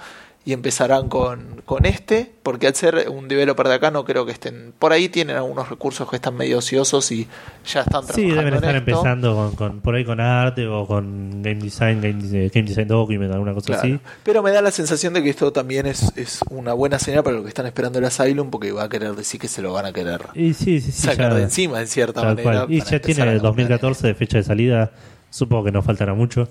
S1: y empezarán con, con este, porque al ser un developer de acá no creo que estén... Por ahí tienen algunos recursos que están medio ociosos y ya están trabajando
S2: Sí, deben
S1: en
S2: estar
S1: esto.
S2: empezando con, con- por ahí con arte o con game design, game, game design document, alguna cosa
S1: Claro.
S2: así.
S1: Pero me da la sensación de que esto también es, es una buena señal para los que están esperando el Asylum, porque va a querer decir que se lo van a querer
S2: Y sí, sí, sí.
S1: sacar
S2: ya-
S1: de encima, en cierta manera.
S2: cual. Y ya tiene
S1: en
S2: 2014 de fecha de salida. Supongo que no faltará mucho.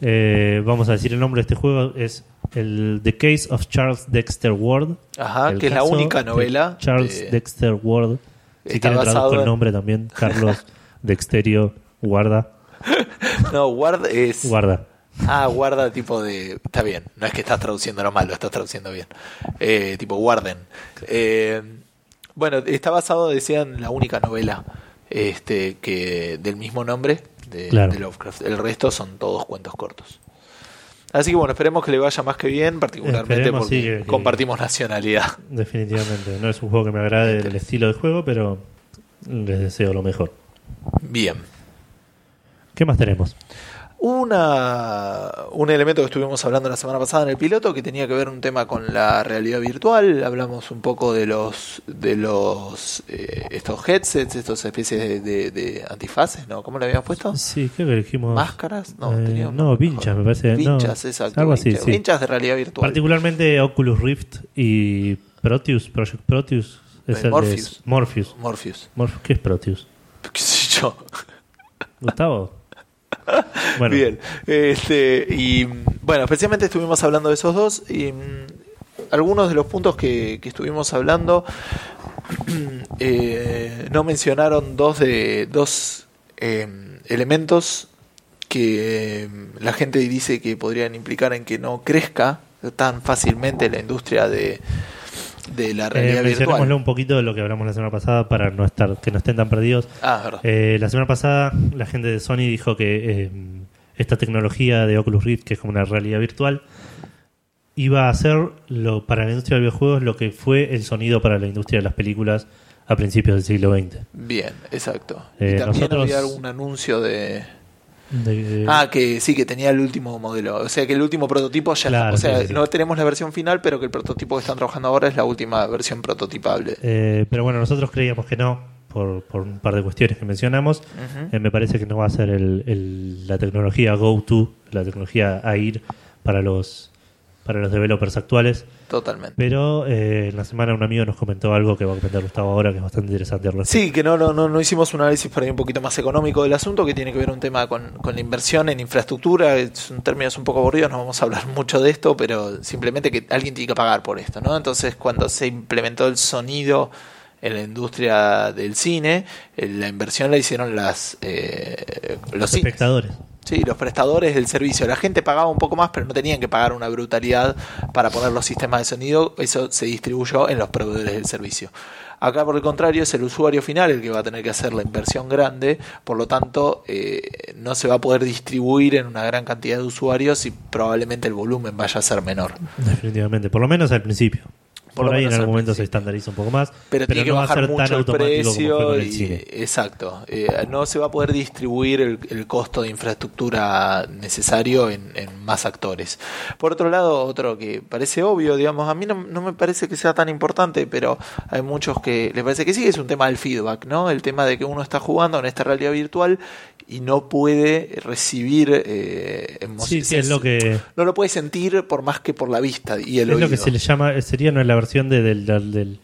S2: Eh, vamos a decir el nombre de este juego es el The Case of Charles Dexter Ward.
S1: Ajá, que es la única
S2: de
S1: novela
S2: Charles
S1: de-
S2: Dexter Ward. Si quieren traduzco el nombre también. Carlos Dexterio Guarda.
S1: No, Ward es...
S2: Guarda.
S1: Ah, guarda tipo de... Está bien, no es que estás traduciéndolo mal, lo estás traduciendo bien. Eh, tipo Warden. Eh, bueno, está basado, decían, en la única novela este que del mismo nombre de,
S2: Claro.
S1: de Lovecraft. El resto son todos cuentos cortos. Así que bueno, esperemos que le vaya más que bien, particularmente
S2: Esperemos,
S1: porque
S2: sí, que- que-
S1: compartimos nacionalidad.
S2: Definitivamente. No es un juego que me agrade el estilo de juego, pero les deseo lo mejor.
S1: Bien.
S2: ¿Qué más tenemos?
S1: Una, un elemento que estuvimos hablando la semana pasada en el piloto que tenía que ver un tema con la realidad virtual. Hablamos un poco de los de los eh, estos headsets, estos especies de, de- de antifaces, ¿no? ¿Cómo le habíamos puesto?
S2: Sí, creo que dijimos.
S1: ¿Máscaras? No,
S2: Eh,
S1: tenía
S2: no,
S1: mejor.
S2: me parece. no,
S1: Vinchas, exacto.
S2: Algo así,
S1: vinchas,
S2: sí.
S1: vinchas de realidad virtual.
S2: Particularmente Oculus Rift y Proteus, Project Proteus. Es
S1: Eh,
S2: de-.
S1: Morpheus.
S2: Morpheus.
S1: Morpheus.
S2: ¿Qué es Proteus?
S1: ¿Qué sé yo?
S2: Gustavo. Bueno,
S1: Bien. Este, y bueno, especialmente estuvimos hablando de esos dos. Y mm, algunos de los puntos que, que estuvimos hablando eh, no mencionaron dos de dos eh, elementos que eh, la gente dice que podrían implicar en que no crezca tan fácilmente la industria de, de la
S2: eh,
S1: realidad
S2: mencionémoslo
S1: virtual.
S2: un poquito de lo que hablamos la semana pasada para no estar que no estén tan perdidos.
S1: Ah, verdad.
S2: Eh, la semana pasada la gente de Sony dijo que eh, esta tecnología de Oculus Rift, que es como una realidad virtual, iba a ser lo, para la industria de videojuegos lo que fue el sonido para la industria de las películas a principios del siglo XX.
S1: Bien, exacto.
S2: eh,
S1: y también
S2: nosotros-
S1: había algún anuncio de...
S2: De-
S1: Ah, que sí, que tenía el último modelo. O sea, que el último prototipo ya
S2: Claro,
S1: está. O sea,
S2: sí, sí, sí.
S1: no tenemos la versión final, pero que el prototipo que están trabajando ahora es la última versión prototipable.
S2: eh, pero bueno, nosotros creíamos que no, por, por un par de cuestiones que mencionamos. Eh, me parece que no va a ser el- el- la tecnología Go-To, la tecnología a ir para los, para los developers actuales.
S1: Totalmente.
S2: Pero eh, en la semana un amigo nos comentó algo que va a comentar Gustavo ahora, que es bastante interesante. respecto.
S1: Sí, que no, no, no, hicimos un análisis por ahí un poquito más económico del asunto, que tiene que ver un tema con, con la inversión en infraestructura. Son términos un poco aburridos, no vamos a hablar mucho de esto, pero simplemente que alguien tiene que pagar por esto, ¿no? Entonces, cuando se implementó el sonido en la industria del cine, eh, la inversión la hicieron las eh, los
S2: los espectadores.
S1: Sí, los prestadores del servicio. La gente pagaba un poco más, pero no tenían que pagar una brutalidad para poner los sistemas de sonido. Eso se distribuyó en los proveedores del servicio. Acá, por el contrario, es el usuario final el que va a tener que hacer la inversión grande. Por lo tanto, eh, no se va a poder distribuir en una gran cantidad de usuarios y probablemente el volumen vaya a ser menor.
S2: Definitivamente, por lo menos al principio.
S1: Por,
S2: Por, ahí en algún
S1: al
S2: momento se estandariza un poco más,
S1: Pero, tiene que
S2: no va a
S1: bajar
S2: ser
S1: mucho
S2: tan
S1: el
S2: automático como fue
S1: precio. y- exacto. Eh, no se va a poder distribuir el, el costo de infraestructura necesario en, en más actores. Por otro lado, otro que parece obvio, digamos, a mí no, no me parece que sea tan importante, pero hay muchos que les parece que sí, es un tema del feedback, ¿no? El tema de que uno está jugando en esta realidad virtual y no puede recibir eh, emociones.
S2: Sí, sí, es lo que
S1: No lo puede sentir por más que por la vista y el
S2: es
S1: oído.
S2: lo que se le llama, sería no, la versión de- del, del, del-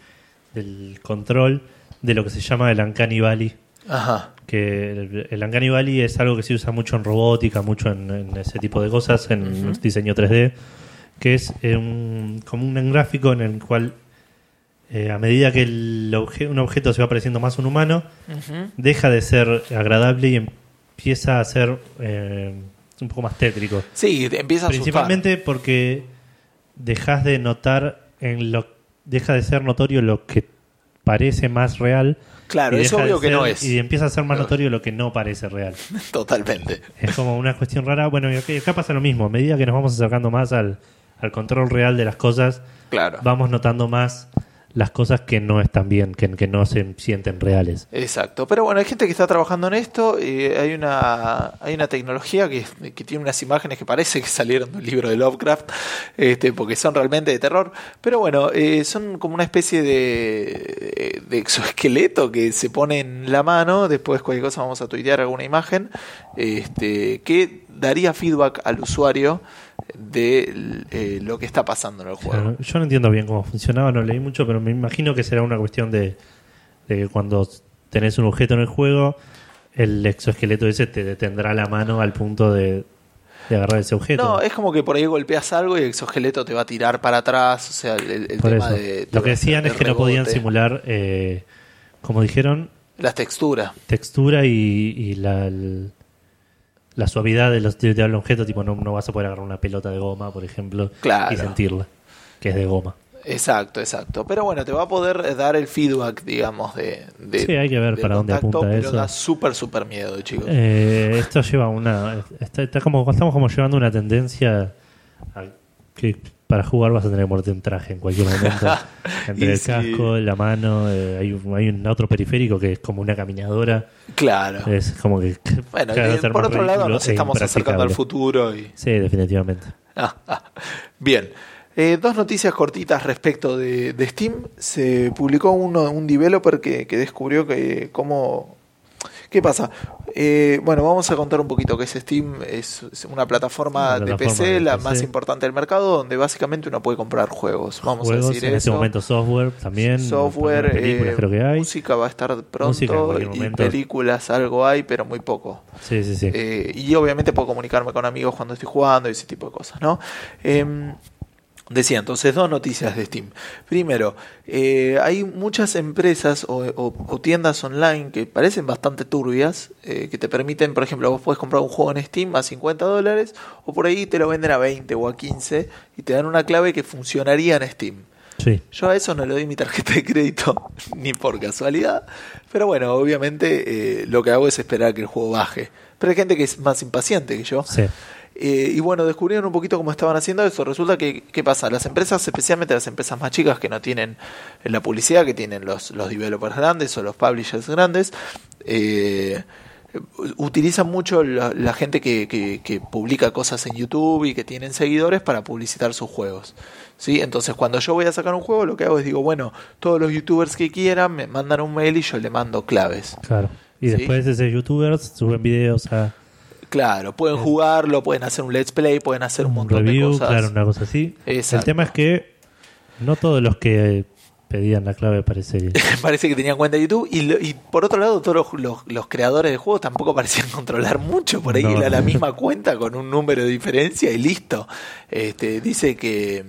S2: del control de lo que se llama el Uncanny Valley.
S1: Ajá.
S2: Que el, el Uncanny Valley es algo que se usa mucho en robótica, mucho en, en ese tipo de cosas, en diseño 3D, que es eh, un- como un gráfico en el cual eh, a medida que el obje- un objeto se va pareciendo más a un humano, deja de ser agradable y empieza a ser eh, un poco más tétrico.
S1: Sí, empieza a asustar.
S2: Principalmente porque dejas de notar en lo deja de ser notorio lo que parece más real.
S1: Claro, es obvio que no es.
S2: Y empieza a ser más notorio lo que no parece real.
S1: Totalmente.
S2: Es como una cuestión rara. Bueno, y acá, acá pasa lo mismo. A medida que nos vamos acercando más al, al control real de las cosas,
S1: Claro.
S2: vamos notando más las cosas que no están bien, que, no se sienten reales.
S1: Exacto. Pero bueno, hay gente que está trabajando en esto. eh, hay una hay una tecnología que, que tiene unas imágenes que parece que salieron de un libro de Lovecraft, este, porque son realmente de terror. Pero bueno, eh, son como una especie de, de exoesqueleto que se pone en la mano. Después cualquier cosa vamos a tuitear alguna imagen este, que daría feedback al usuario de eh, lo que está pasando en el juego.
S2: Claro, Yo no entiendo bien cómo funcionaba, no leí mucho, pero me imagino que será una cuestión de, de que cuando tenés un objeto en el juego, el exoesqueleto ese te detendrá la mano al punto de, de agarrar ese objeto.
S1: No, es como que por ahí golpeas algo y el exoesqueleto te va a tirar para atrás. O sea, el, tema de.
S2: Lo que decían
S1: de
S2: es que no podían simular, eh, como dijeron,
S1: Las texturas.
S2: textura y, y la, el- la suavidad de los, de- del objeto. Tipo, no, no vas a poder agarrar una pelota de goma, por ejemplo,
S1: Claro.
S2: y sentirla, que es de goma.
S1: Exacto, exacto. Pero bueno, te va a poder dar el feedback, digamos, de. de
S2: Sí, hay que ver para dónde apunta
S1: pero
S2: eso.
S1: da súper, súper miedo, chicos.
S2: Eh, esto lleva una. Está, está como, estamos como llevando una tendencia a que para jugar vas a tener que ponerte un traje en cualquier momento. Entre el
S1: sí.
S2: casco, la mano, eh, hay, un, hay un otro periférico que es como una caminadora.
S1: claro.
S2: Es como que.
S1: bueno,
S2: ser
S1: por otro lado, nos estamos acercando al futuro y.
S2: Sí, definitivamente.
S1: Ah, ah. Bien. Eh, dos noticias cortitas respecto de, de Steam. Se publicó uno, un developer que, que descubrió que cómo... ¿Qué pasa? Eh, bueno, vamos a contar un poquito que es Steam. Es, es una plataforma,
S2: Una
S1: de PC,
S2: de
S1: la
S2: PC.
S1: más importante del mercado, donde básicamente uno puede comprar juegos. Vamos
S2: Juegos,
S1: a decir
S2: en
S1: eso.
S2: este momento software también.
S1: Software,
S2: películas
S1: eh,
S2: creo que hay.
S1: música va a estar pronto y películas algo hay, pero muy poco.
S2: Sí, sí, sí.
S1: Eh, y obviamente puedo comunicarme con amigos cuando estoy jugando y ese tipo de cosas, ¿no? Decía entonces dos noticias de Steam. Primero, eh, hay muchas empresas o, o- o tiendas online que parecen bastante turbias, eh, que te permiten, por ejemplo, vos puedes comprar un juego en Steam a 50 dólares o por ahí te lo venden a 20 o a 15 y te dan una clave que funcionaría en Steam.
S2: sí.
S1: Yo a eso no le doy mi tarjeta de crédito ni por casualidad. Pero bueno, obviamente eh, lo que hago es esperar que el juego baje. Pero hay gente que es más impaciente que yo.
S2: Sí.
S1: Eh, y bueno, descubrieron un poquito cómo estaban haciendo eso. Resulta que, ¿qué pasa? Las empresas, especialmente las empresas más chicas que no tienen la publicidad que tienen los, los developers grandes o los publishers grandes, eh, utilizan mucho la, la gente que, que- que publica cosas en YouTube y que tienen seguidores para publicitar sus juegos. ¿sí? Entonces, cuando yo voy a sacar un juego, lo que hago es digo, bueno, todos los youtubers que quieran me mandan un mail y yo le mando claves.
S2: Claro. Y
S1: Sí.
S2: después esos youtubers suben videos a
S1: Claro, pueden jugarlo, pueden hacer un let's play, pueden hacer un
S2: un
S1: montón
S2: review,
S1: de cosas.
S2: claro, una cosa así.
S1: Exacto.
S2: El tema es que no todos los que pedían la clave parece
S1: Parece que tenían cuenta de YouTube. Y, lo- y por otro lado, todos los, los- los creadores de juegos tampoco parecían controlar mucho. Por ahí
S2: No.
S1: era la misma cuenta con un número de diferencia y listo. Este, dice que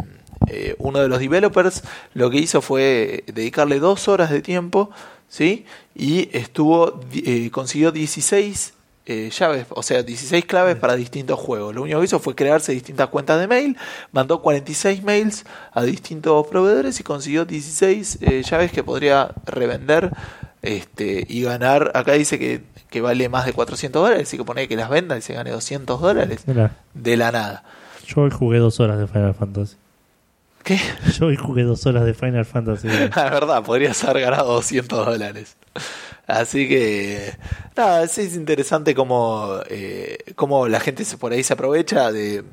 S1: eh, uno de los developers lo que hizo fue dedicarle dos horas de tiempo, ¿sí? Y estuvo eh, consiguió 16 eh, llaves, o sea, 16 claves para distintos juegos. Lo único que hizo fue crearse distintas cuentas de mail, mandó 46 mails a distintos proveedores y consiguió 16 eh, llaves que podría revender este, y ganar. Acá dice que, que vale más de 400 dólares, así que pone que las venda y se gane 200 dólares
S2: Mira,
S1: de la nada.
S2: yo hoy jugué dos horas de Final Fantasy.
S1: ¿Qué?
S2: Yo hoy jugué dos horas de Final Fantasy.
S1: La verdad, podrías haber ganado 200 dólares. Así que, nada, es interesante cómo, eh, cómo la gente se, por ahí se aprovecha de,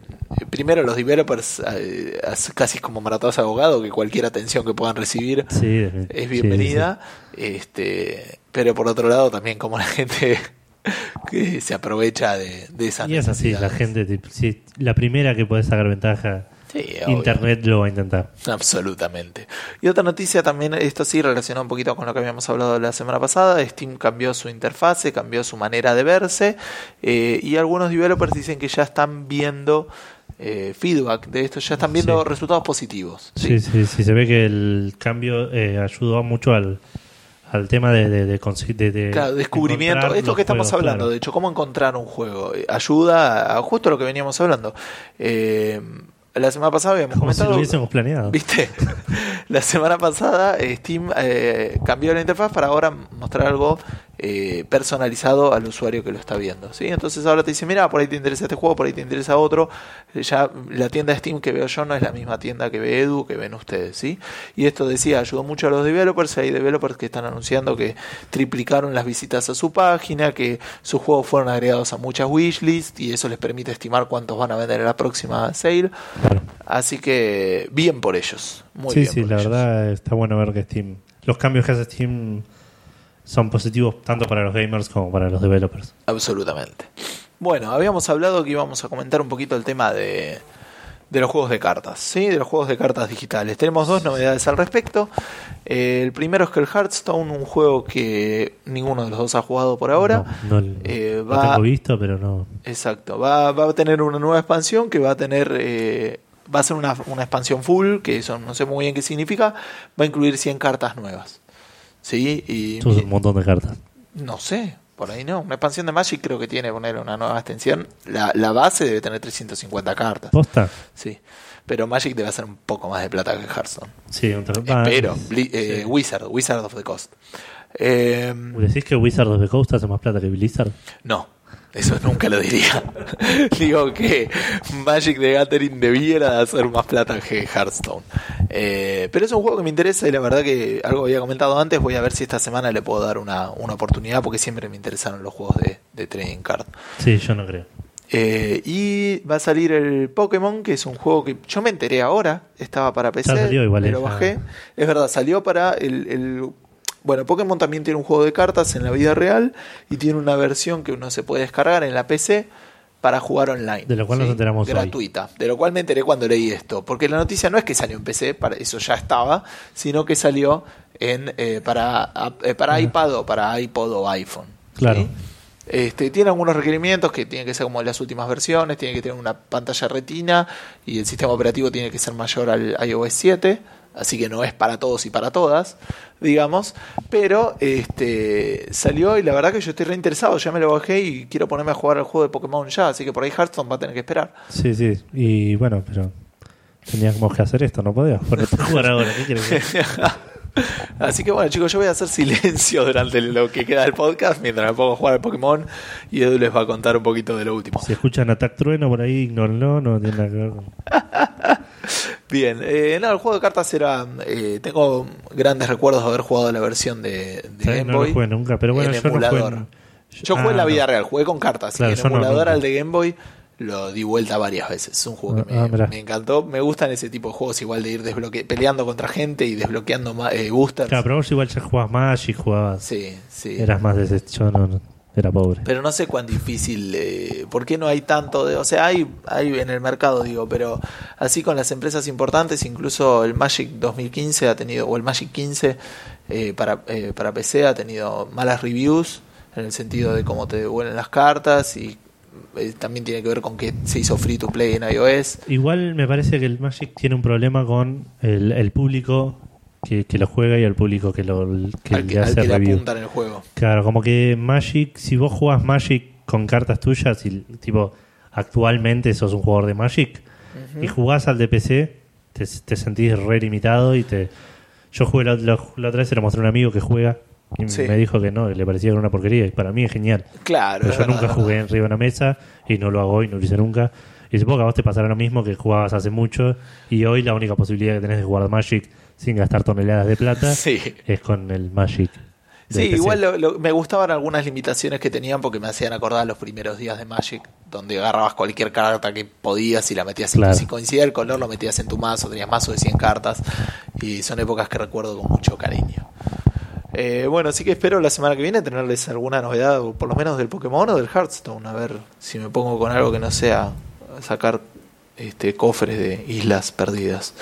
S1: primero los developers, eh, casi como maratones abogados, que cualquier atención que puedan recibir
S2: Sí,
S1: es
S2: sí,
S1: bienvenida. Este, pero por otro lado también como la gente que se aprovecha de, de esas.
S2: Y es así, la gente, sí, la primera que puede sacar ventaja,
S1: Sí, obvio.
S2: Internet lo va a intentar.
S1: Absolutamente. Y otra noticia también, esto sí relacionado un poquito con lo que habíamos hablado la semana pasada, Steam cambió su interfase, cambió su manera de verse eh, y algunos developers dicen que ya están viendo eh, feedback de esto, ya están viendo
S2: Sí.
S1: resultados positivos.
S2: Sí,
S1: ¿sí?
S2: sí, sí, se ve que el cambio eh, ayudó mucho al, al tema de, de, de, consi- de- de
S1: Claro, descubrimiento, esto que estamos
S2: juegos,
S1: hablando,
S2: claro.
S1: de hecho, cómo encontrar un juego, Eh, ayuda a justo lo que veníamos hablando. Eh, la semana pasada habíamos
S2: Como si
S1: comentado...
S2: lo hubiésemos planeado.
S1: ¿Viste? La semana pasada eh, Steam eh, cambió la interfaz para ahora mostrar algo eh, personalizado al usuario que lo está viendo. ¿sí? Entonces ahora te dice, mira, por ahí te interesa este juego, por ahí te interesa otro. Ya la tienda de Steam que veo yo no es la misma tienda que ve Edu, que ven ustedes. ¿sí? Y esto decía, ayudó mucho a los developers. Hay developers que están anunciando que triplicaron las visitas a su página, que sus juegos fueron agregados a muchas wishlists y eso les permite estimar cuántos van a vender en la próxima sale.
S2: Claro.
S1: Así que bien por ellos. Muy
S2: sí,
S1: bien
S2: sí,
S1: por
S2: la
S1: ellos.
S2: verdad está bueno ver que Steam. Los cambios que hace Steam son positivos tanto para los gamers como para los developers.
S1: Absolutamente. Bueno, habíamos hablado que íbamos a comentar un poquito el tema de, de los juegos de cartas, ¿sí? De los juegos de cartas digitales. Tenemos dos novedades al respecto. Eh, el primero es que el Hearthstone, un juego que ninguno de los dos ha jugado por ahora.
S2: No, no-
S1: eh,
S2: lo tengo visto, pero no.
S1: Exacto, va, va a tener una nueva expansión que va a tener, eh, va a ser una, una expansión full, que eso no sé muy bien qué significa, va a incluir 100 cartas nuevas. ¿Sí? Y
S2: Eso es un montón de cartas.
S1: no sé, por ahí no. Una expansión de Magic creo que tiene poner una nueva extensión. La, la base debe tener 350 cartas.
S2: ¿Posta?
S1: Sí. Pero Magic debe hacer un poco más de plata que Hearthstone.
S2: Sí, un.
S1: Bli- eh,
S2: sí.
S1: Wizard, Wizard of the Coast. Eh,
S2: ¿Decís que Wizard of the Coast hace más plata que Blizzard?
S1: no, eso nunca lo diría. Digo que Magic the Gathering debiera de hacer más plata que Hearthstone. Eh, pero es un juego que me interesa y la verdad que algo había comentado antes. Voy a ver si esta semana le puedo dar una, una oportunidad porque siempre me interesaron los juegos de, de trading card.
S2: Sí, yo no creo.
S1: Eh, y va a salir el Pokémon, que es un juego que yo me enteré ahora, estaba para PC,
S2: Ya salió igual,
S1: me lo
S2: ya.
S1: bajé. Es verdad, salió para el, el- Bueno, Pokémon también tiene un juego de cartas en la vida real y tiene una versión que uno se puede descargar en la PC para jugar online.
S2: De lo cual nos enteramos hoy.
S1: Gratuita. De lo cual me enteré cuando leí esto. Porque la noticia no es que salió en PC, para eso ya estaba, sino que salió en eh, para, eh, para iPad o para iPod o iPhone.
S2: Claro.
S1: ¿sí? Este, tiene algunos requerimientos que tienen que ser como las últimas versiones, tiene que tener una pantalla retina y el sistema operativo tiene que ser mayor al iOS 7, así que no es para todos y para todas, digamos, pero este salió y la verdad que yo estoy reinteresado, ya me lo bajé y quiero ponerme a jugar al juego de Pokémon ya, así que por ahí Hearthstone va a tener que esperar.
S2: Sí, sí. Y bueno, pero teníamos que hacer esto, no podíamos ponerte a jugar ahora. ¿Qué quieres
S1: Así que bueno chicos, yo voy a hacer silencio durante lo que queda del podcast mientras me pongo a jugar al Pokémon y Edu les va a contar un poquito de lo último.
S2: Si escuchan Attack Trueno por ahí, ignórenlo, no tiene nada que ver con...
S1: Bien, eh, nada, el juego de cartas era. eh, tengo grandes recuerdos de haber jugado la versión de. Game
S2: No
S1: Boy.
S2: lo jugué nunca, pero bueno,
S1: en
S2: yo no jugué
S1: emulador.
S2: en-
S1: Yo jugué en la
S2: Ah,
S1: vida
S2: no.
S1: real, jugué con cartas.
S2: Claro,
S1: y
S2: no,
S1: emulador al de Game Boy lo di vuelta varias veces. Es un juego que
S2: Ah,
S1: me, encantó. Me gustan ese tipo de juegos, igual de ir desbloque peleando contra gente y desbloqueando eh, boosters.
S2: Claro, pero vos igual ya jugabas Magic, jugabas...
S1: Sí, sí.
S2: Eras más de ese... Yo no, no, era pobre.
S1: Pero no sé cuán difícil, eh, ¿por qué no hay tanto de, o sea, hay, hay en el mercado, digo, pero así con las empresas importantes, incluso el Magic 2015 ha tenido, o el Magic 15 eh, para, eh, para PC ha tenido malas reviews, en el sentido de cómo te devuelven las cartas y eh, también tiene que ver con que se hizo free to play en iOS.
S2: Igual me parece que el Magic tiene un problema con el, el público que, que lo juega y el público que, lo, que
S1: al que,
S2: le
S1: al
S2: hace
S1: que le
S2: review.
S1: apuntan en el juego.
S2: Claro, como que Magic, si vos jugás Magic con cartas tuyas y tipo actualmente sos un jugador de Magic y jugás al de PC, te, te sentís re limitado y te... Yo jugué la, la- la otra vez, se lo mostré a un amigo que juega y
S1: Sí.
S2: me dijo que no, que le parecía que era una porquería y para mí es genial.
S1: Claro,
S2: Pero yo
S1: verdad,
S2: nunca jugué
S1: verdad.
S2: arriba de una mesa y no lo hago y no lo hice nunca. Y supongo que a vos te pasará lo mismo que jugabas hace mucho y hoy la única posibilidad que tenés de jugar Magic sin gastar toneladas de plata
S1: Sí.
S2: es con el Magic.
S1: Sí, igual lo- lo- me gustaban algunas limitaciones que tenían porque me hacían acordar los primeros días de Magic, donde agarrabas cualquier carta que podías y la metías en
S2: Claro.
S1: si coincidía el color, lo metías en tu mazo, tenías mazo de 100 cartas y son épocas que recuerdo con mucho cariño. Eh, bueno, así que espero la semana que viene tenerles alguna novedad, o por lo menos del Pokémon o del Hearthstone, a ver si me pongo con algo que no sea sacar este, cofres de islas perdidas.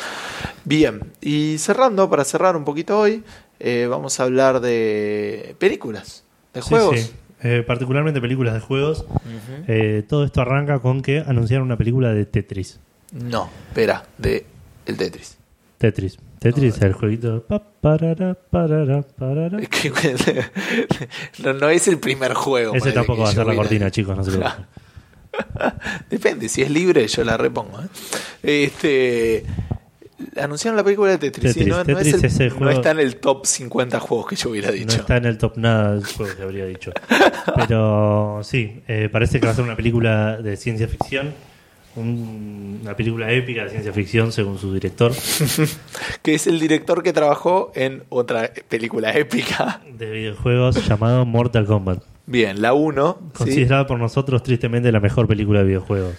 S1: Bien, y cerrando, para cerrar un poquito hoy, eh, vamos a hablar de películas, de juegos.
S2: sí. Eh, particularmente películas de juegos. Eh, todo esto arranca con que anunciaron una película de Tetris.
S1: No, espera, de el Tetris.
S2: Tetris. Tetris, el jueguito. Pa, parara, parara, parara.
S1: Es que- no, no es el primer juego.
S2: Ese tampoco va a ser la cortina, chicos, no se.
S1: Depende, si es libre yo la repongo. ¿eh? Este anunciaron la película de Tetris, no, no
S2: Tetris
S1: es el-
S2: es el
S1: no
S2: juego-
S1: está en el top 50 juegos que yo hubiera
S2: No
S1: dicho.
S2: está en el top nada del juego que habría dicho. Pero sí, eh, parece que va a ser una película de ciencia ficción. un- una película épica de ciencia ficción según su director
S1: Que es el director que trabajó en otra película épica.
S2: de videojuegos llamado Mortal Kombat.
S1: Bien, la 1. ¿sí?
S2: Considerada por nosotros tristemente la mejor película de videojuegos.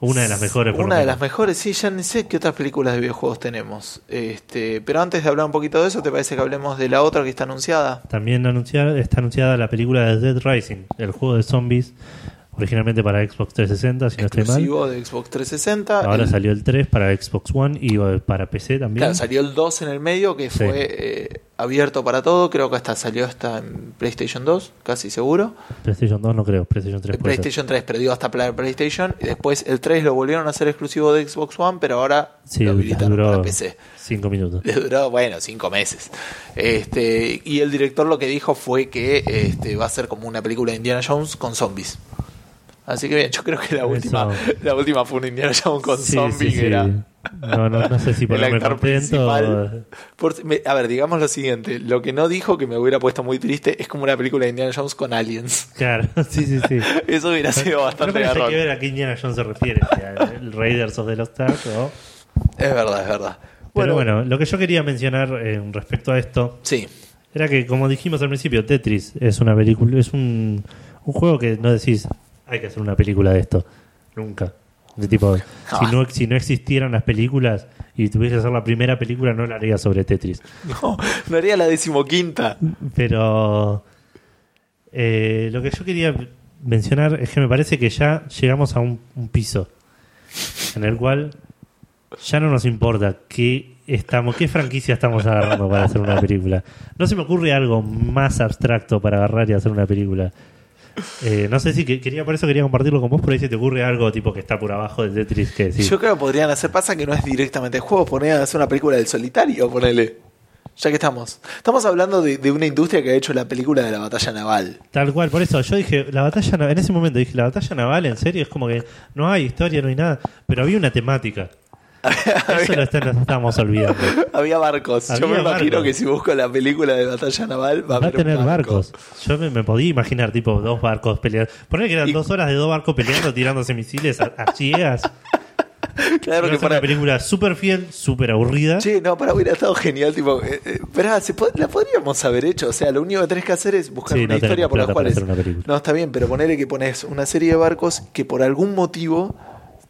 S2: Una de las mejores. por
S1: Una de las mejores, sí, ya ni sé qué otras películas de videojuegos tenemos. Este, pero antes de hablar un poquito de eso, ¿te parece que hablemos de la otra que está anunciada?
S2: También anunciada, está anunciada la película de Dead Rising, el juego de zombies, originalmente para Xbox 360, si no estoy mal.
S1: Exclusivo de Xbox 360.
S2: Ahora
S1: El-
S2: salió el 3 para Xbox One y eh, para PC también.
S1: Claro, salió el 2 en el medio que
S2: Sí.
S1: fue eh, abierto para todo. Creo que hasta salió hasta en PlayStation 2, casi seguro.
S2: PlayStation 2 no creo, PlayStation 3
S1: El
S2: puede ser.
S1: PlayStation 3 perdió hasta para PlayStation. Y después el 3 lo volvieron a hacer exclusivo de Xbox One, pero ahora
S2: Sí,
S1: lo habilitaron para PC.
S2: 5 minutos.
S1: Le duró, bueno, cinco meses. Este, y el director lo que dijo fue que este, va a ser como una película de Indiana Jones con zombies. Así que bien, yo creo que la
S2: Eso.
S1: última, la última fue un Indiana Jones con
S2: Sí,
S1: que era.
S2: No, no, no sé si
S1: el
S2: ponerme
S1: actor
S2: contento.
S1: principal. Por- me- a ver, digamos lo siguiente: lo que no dijo que me hubiera puesto muy triste es como una película de Indiana Jones con aliens.
S2: Claro, sí, sí, sí.
S1: Eso hubiera sido bastante
S2: que hay
S1: garrón.
S2: que ver a qué Indiana Jones se refiere. al Raiders of the Lost Ark o...
S1: Es verdad, es verdad.
S2: Pero bueno, lo que yo quería mencionar eh, respecto a esto
S1: Sí,
S2: era que, como dijimos al principio, Tetris es una película, es un, un juego que no decís, hay que hacer una película de esto. Nunca. De tipo, si no, si no existieran las películas y tuviese que hacer la primera película, no la haría sobre Tetris.
S1: no, no haría la decimoquinta.
S2: Pero eh, lo que yo quería mencionar es que me parece que ya llegamos a un, un piso en el cual ya no nos importa qué estamos, qué franquicia estamos agarrando para hacer una película. No se me ocurre algo más abstracto para agarrar y hacer una película. Eh, no sé si que- quería, por eso quería compartirlo con vos, por ahí se te ocurre algo tipo que está por abajo de Tetris que sí.
S1: Yo creo que podrían hacer, pasa que no es directamente el juego, podrían hacer una película del solitario, ponele. Ya que estamos. Estamos hablando de, de una industria que ha hecho la película de la batalla naval.
S2: Tal cual, por eso yo dije, la batalla en ese momento dije, la batalla naval, en serio, es como que no hay historia, no hay nada, pero había una temática. Eso lo estamos olvidando.
S1: Había barcos. Yo
S2: Había
S1: me imagino
S2: barcos.
S1: que si busco la película de batalla naval va a,
S2: Va a tener
S1: barco.
S2: barcos. Yo me, me podía imaginar, tipo, dos barcos peleando. Poner que eran
S1: Y-
S2: dos horas de dos barcos peleando, tirándose misiles a, a ciegas.
S1: Claro que
S2: ser una
S1: para.
S2: película súper fiel, súper aburrida.
S1: Che, no, para hubiera estado genial. Tipo, eh, eh, se pod- la podríamos haber hecho. O sea, lo único que tenés que hacer es buscar
S2: Sí,
S1: una
S2: no
S1: historia por la cual.
S2: para.
S1: No, está bien, pero ponele que pones una serie de barcos que por algún motivo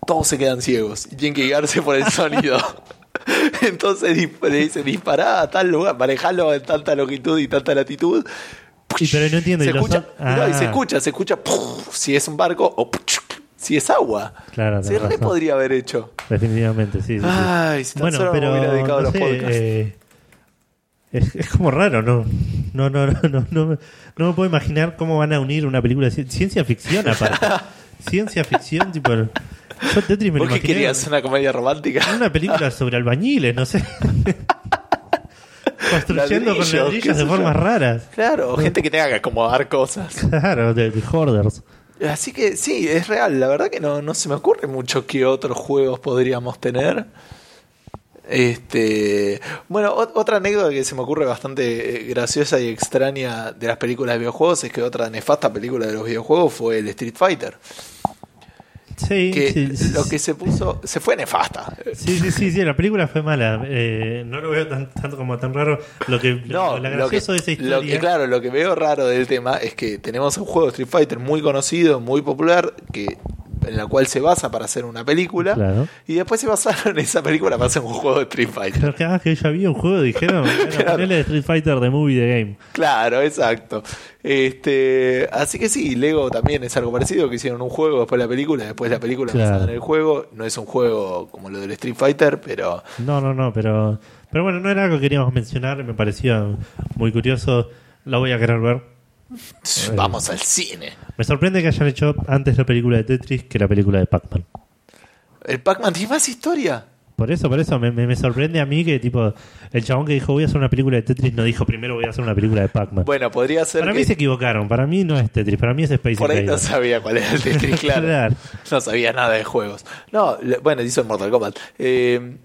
S1: todos se quedan ciegos y tienen que guiarse por el sonido. Entonces le dice dispará a tal lugar, manejalo en tanta longitud y tanta latitud.
S2: Y pero no entiendo.
S1: Se
S2: y los
S1: escucha,
S2: son-
S1: no, y
S2: Ah,
S1: se escucha, se escucha si es un barco o si es agua.
S2: Claro,
S1: Se re podría haber hecho.
S2: Definitivamente, sí. sí, sí.
S1: Ay, si tan
S2: bueno,
S1: solo me
S2: pero
S1: hubiera dedicado a los
S2: sé,
S1: podcasts.
S2: eh, es, es como raro, ¿no? No, no, no, no, no, me- no me puedo imaginar cómo van a unir una película de ci- ciencia ficción aparte. ciencia ficción, tipo. Yo Tetris me lo
S1: ¿Vos qué
S2: imaginé
S1: querías? ¿Una comedia romántica?
S2: en una película sobre albañiles, no sé. Construyendo con
S1: Ladrillos, qué
S2: ladrillos de formas raras.
S1: Claro, o gente que tenga que acomodar cosas.
S2: Claro, de, de hoarders.
S1: Así que sí, es real. La verdad que no, no se me ocurre mucho qué otros juegos podríamos tener. Este, bueno, ot- otra anécdota que se me ocurre bastante eh, graciosa y extraña de las películas de videojuegos es que otra nefasta película de los videojuegos fue el Street Fighter.
S2: Sí,
S1: que
S2: sí, sí,
S1: lo que se puso, se fue nefasta.
S2: Sí, sí, sí, sí, la película fue mala. Eh, no lo veo tan, tanto como tan raro. Lo que
S1: No,
S2: lo, lo
S1: lo que,
S2: gracioso de esa
S1: lo
S2: historia.
S1: que, claro, lo que veo raro del tema es que tenemos un juego de Street Fighter muy conocido, muy popular, que en la cual se basa para hacer una película,
S2: Claro.
S1: y después se basaron en esa película para hacer un juego de Street Fighter.
S2: Creo que, ah, que ya había un juego, dijeron.
S1: Claro.
S2: de Street Fighter The Movie The Game.
S1: Claro, exacto. Este, así que sí, Lego también es algo parecido, que hicieron un juego después la película, después la película
S2: Claro.
S1: basada en el juego. No es un juego como lo del Street Fighter, pero
S2: No, no, no, pero. Pero bueno, no era algo que queríamos mencionar, me parecía muy curioso. La voy a querer ver.
S1: Vamos al cine.
S2: Me sorprende que hayan hecho antes la película de Tetris que la película de Pac-Man.
S1: ¿El Pac-Man tiene más historia?
S2: Por eso, por eso, me, me- me sorprende a mí que, tipo, el chabón que dijo voy a hacer una película de Tetris no dijo primero voy a hacer una película de Pac-Man.
S1: Bueno, podría ser
S2: para
S1: que
S2: mí se equivocaron, para mí no es Tetris, para mí es Space
S1: por ahí no sabía cuál era el Tetris, claro.
S2: Claro.
S1: No sabía nada de juegos. No, bueno, hizo el Mortal Kombat. Eh,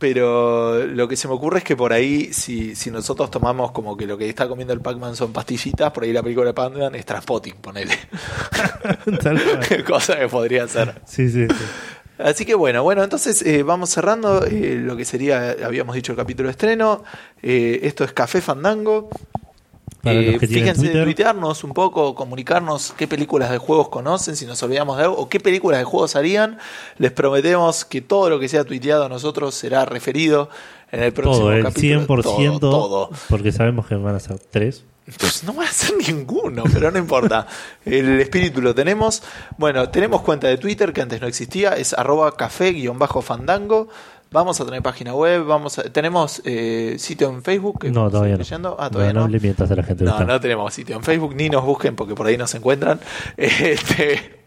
S1: pero lo que se me ocurre es que por ahí, si, si nosotros tomamos como que lo que está comiendo el Pac-Man son pastillitas, por ahí la película de Pac-Man es Transpotting, ponele. Cosa que podría ser.
S2: Sí, sí, sí.
S1: Así que bueno, bueno, entonces eh, vamos cerrando eh, lo que sería, habíamos dicho, el capítulo de estreno. Eh, esto es Café Fandango. Eh, fíjense en tuitearnos un poco, comunicarnos qué películas de juegos conocen, si nos olvidamos de algo, o qué películas de juegos harían. Les prometemos que todo lo que sea tuiteado a nosotros será referido en el próximo
S2: Todo, el
S1: capítulo.
S2: 100%,
S1: Todo, todo.
S2: porque sabemos que van a ser tres.
S1: Pues no va a ser ninguno, pero no importa. El espíritu lo tenemos. Bueno, tenemos cuenta de Twitter que antes no existía, es arroba café-fandango. Vamos a tener página web, vamos a- tenemos eh, sitio en Facebook. que
S2: No, todavía no.
S1: Ah,
S2: No,
S1: todavía
S2: no
S1: no.
S2: le mientas a la gente.
S1: No, no tenemos sitio en Facebook, ni nos busquen porque por ahí nos encuentran. Este,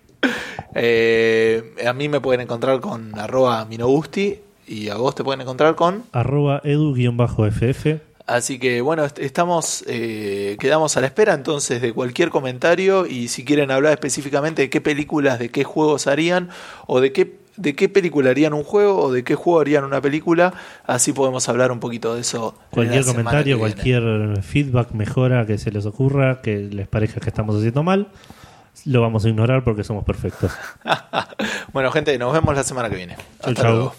S1: eh, a mí me pueden encontrar con arroba minogusti y a vos te pueden encontrar con...
S2: Arroba edu-ff.
S1: Así que bueno, est- estamos, eh, quedamos a la espera entonces de cualquier comentario y si quieren hablar específicamente de qué películas, de qué juegos harían o de qué, de qué película harían un juego o de qué juego harían una película, así podemos hablar un poquito de eso.
S2: Cualquier comentario, cualquier feedback, mejora que se les ocurra, que les parezca que estamos haciendo mal, lo vamos a ignorar porque somos perfectos.
S1: bueno gente, nos vemos la semana que viene.
S2: Chau,
S1: Hasta
S2: chau.
S1: luego.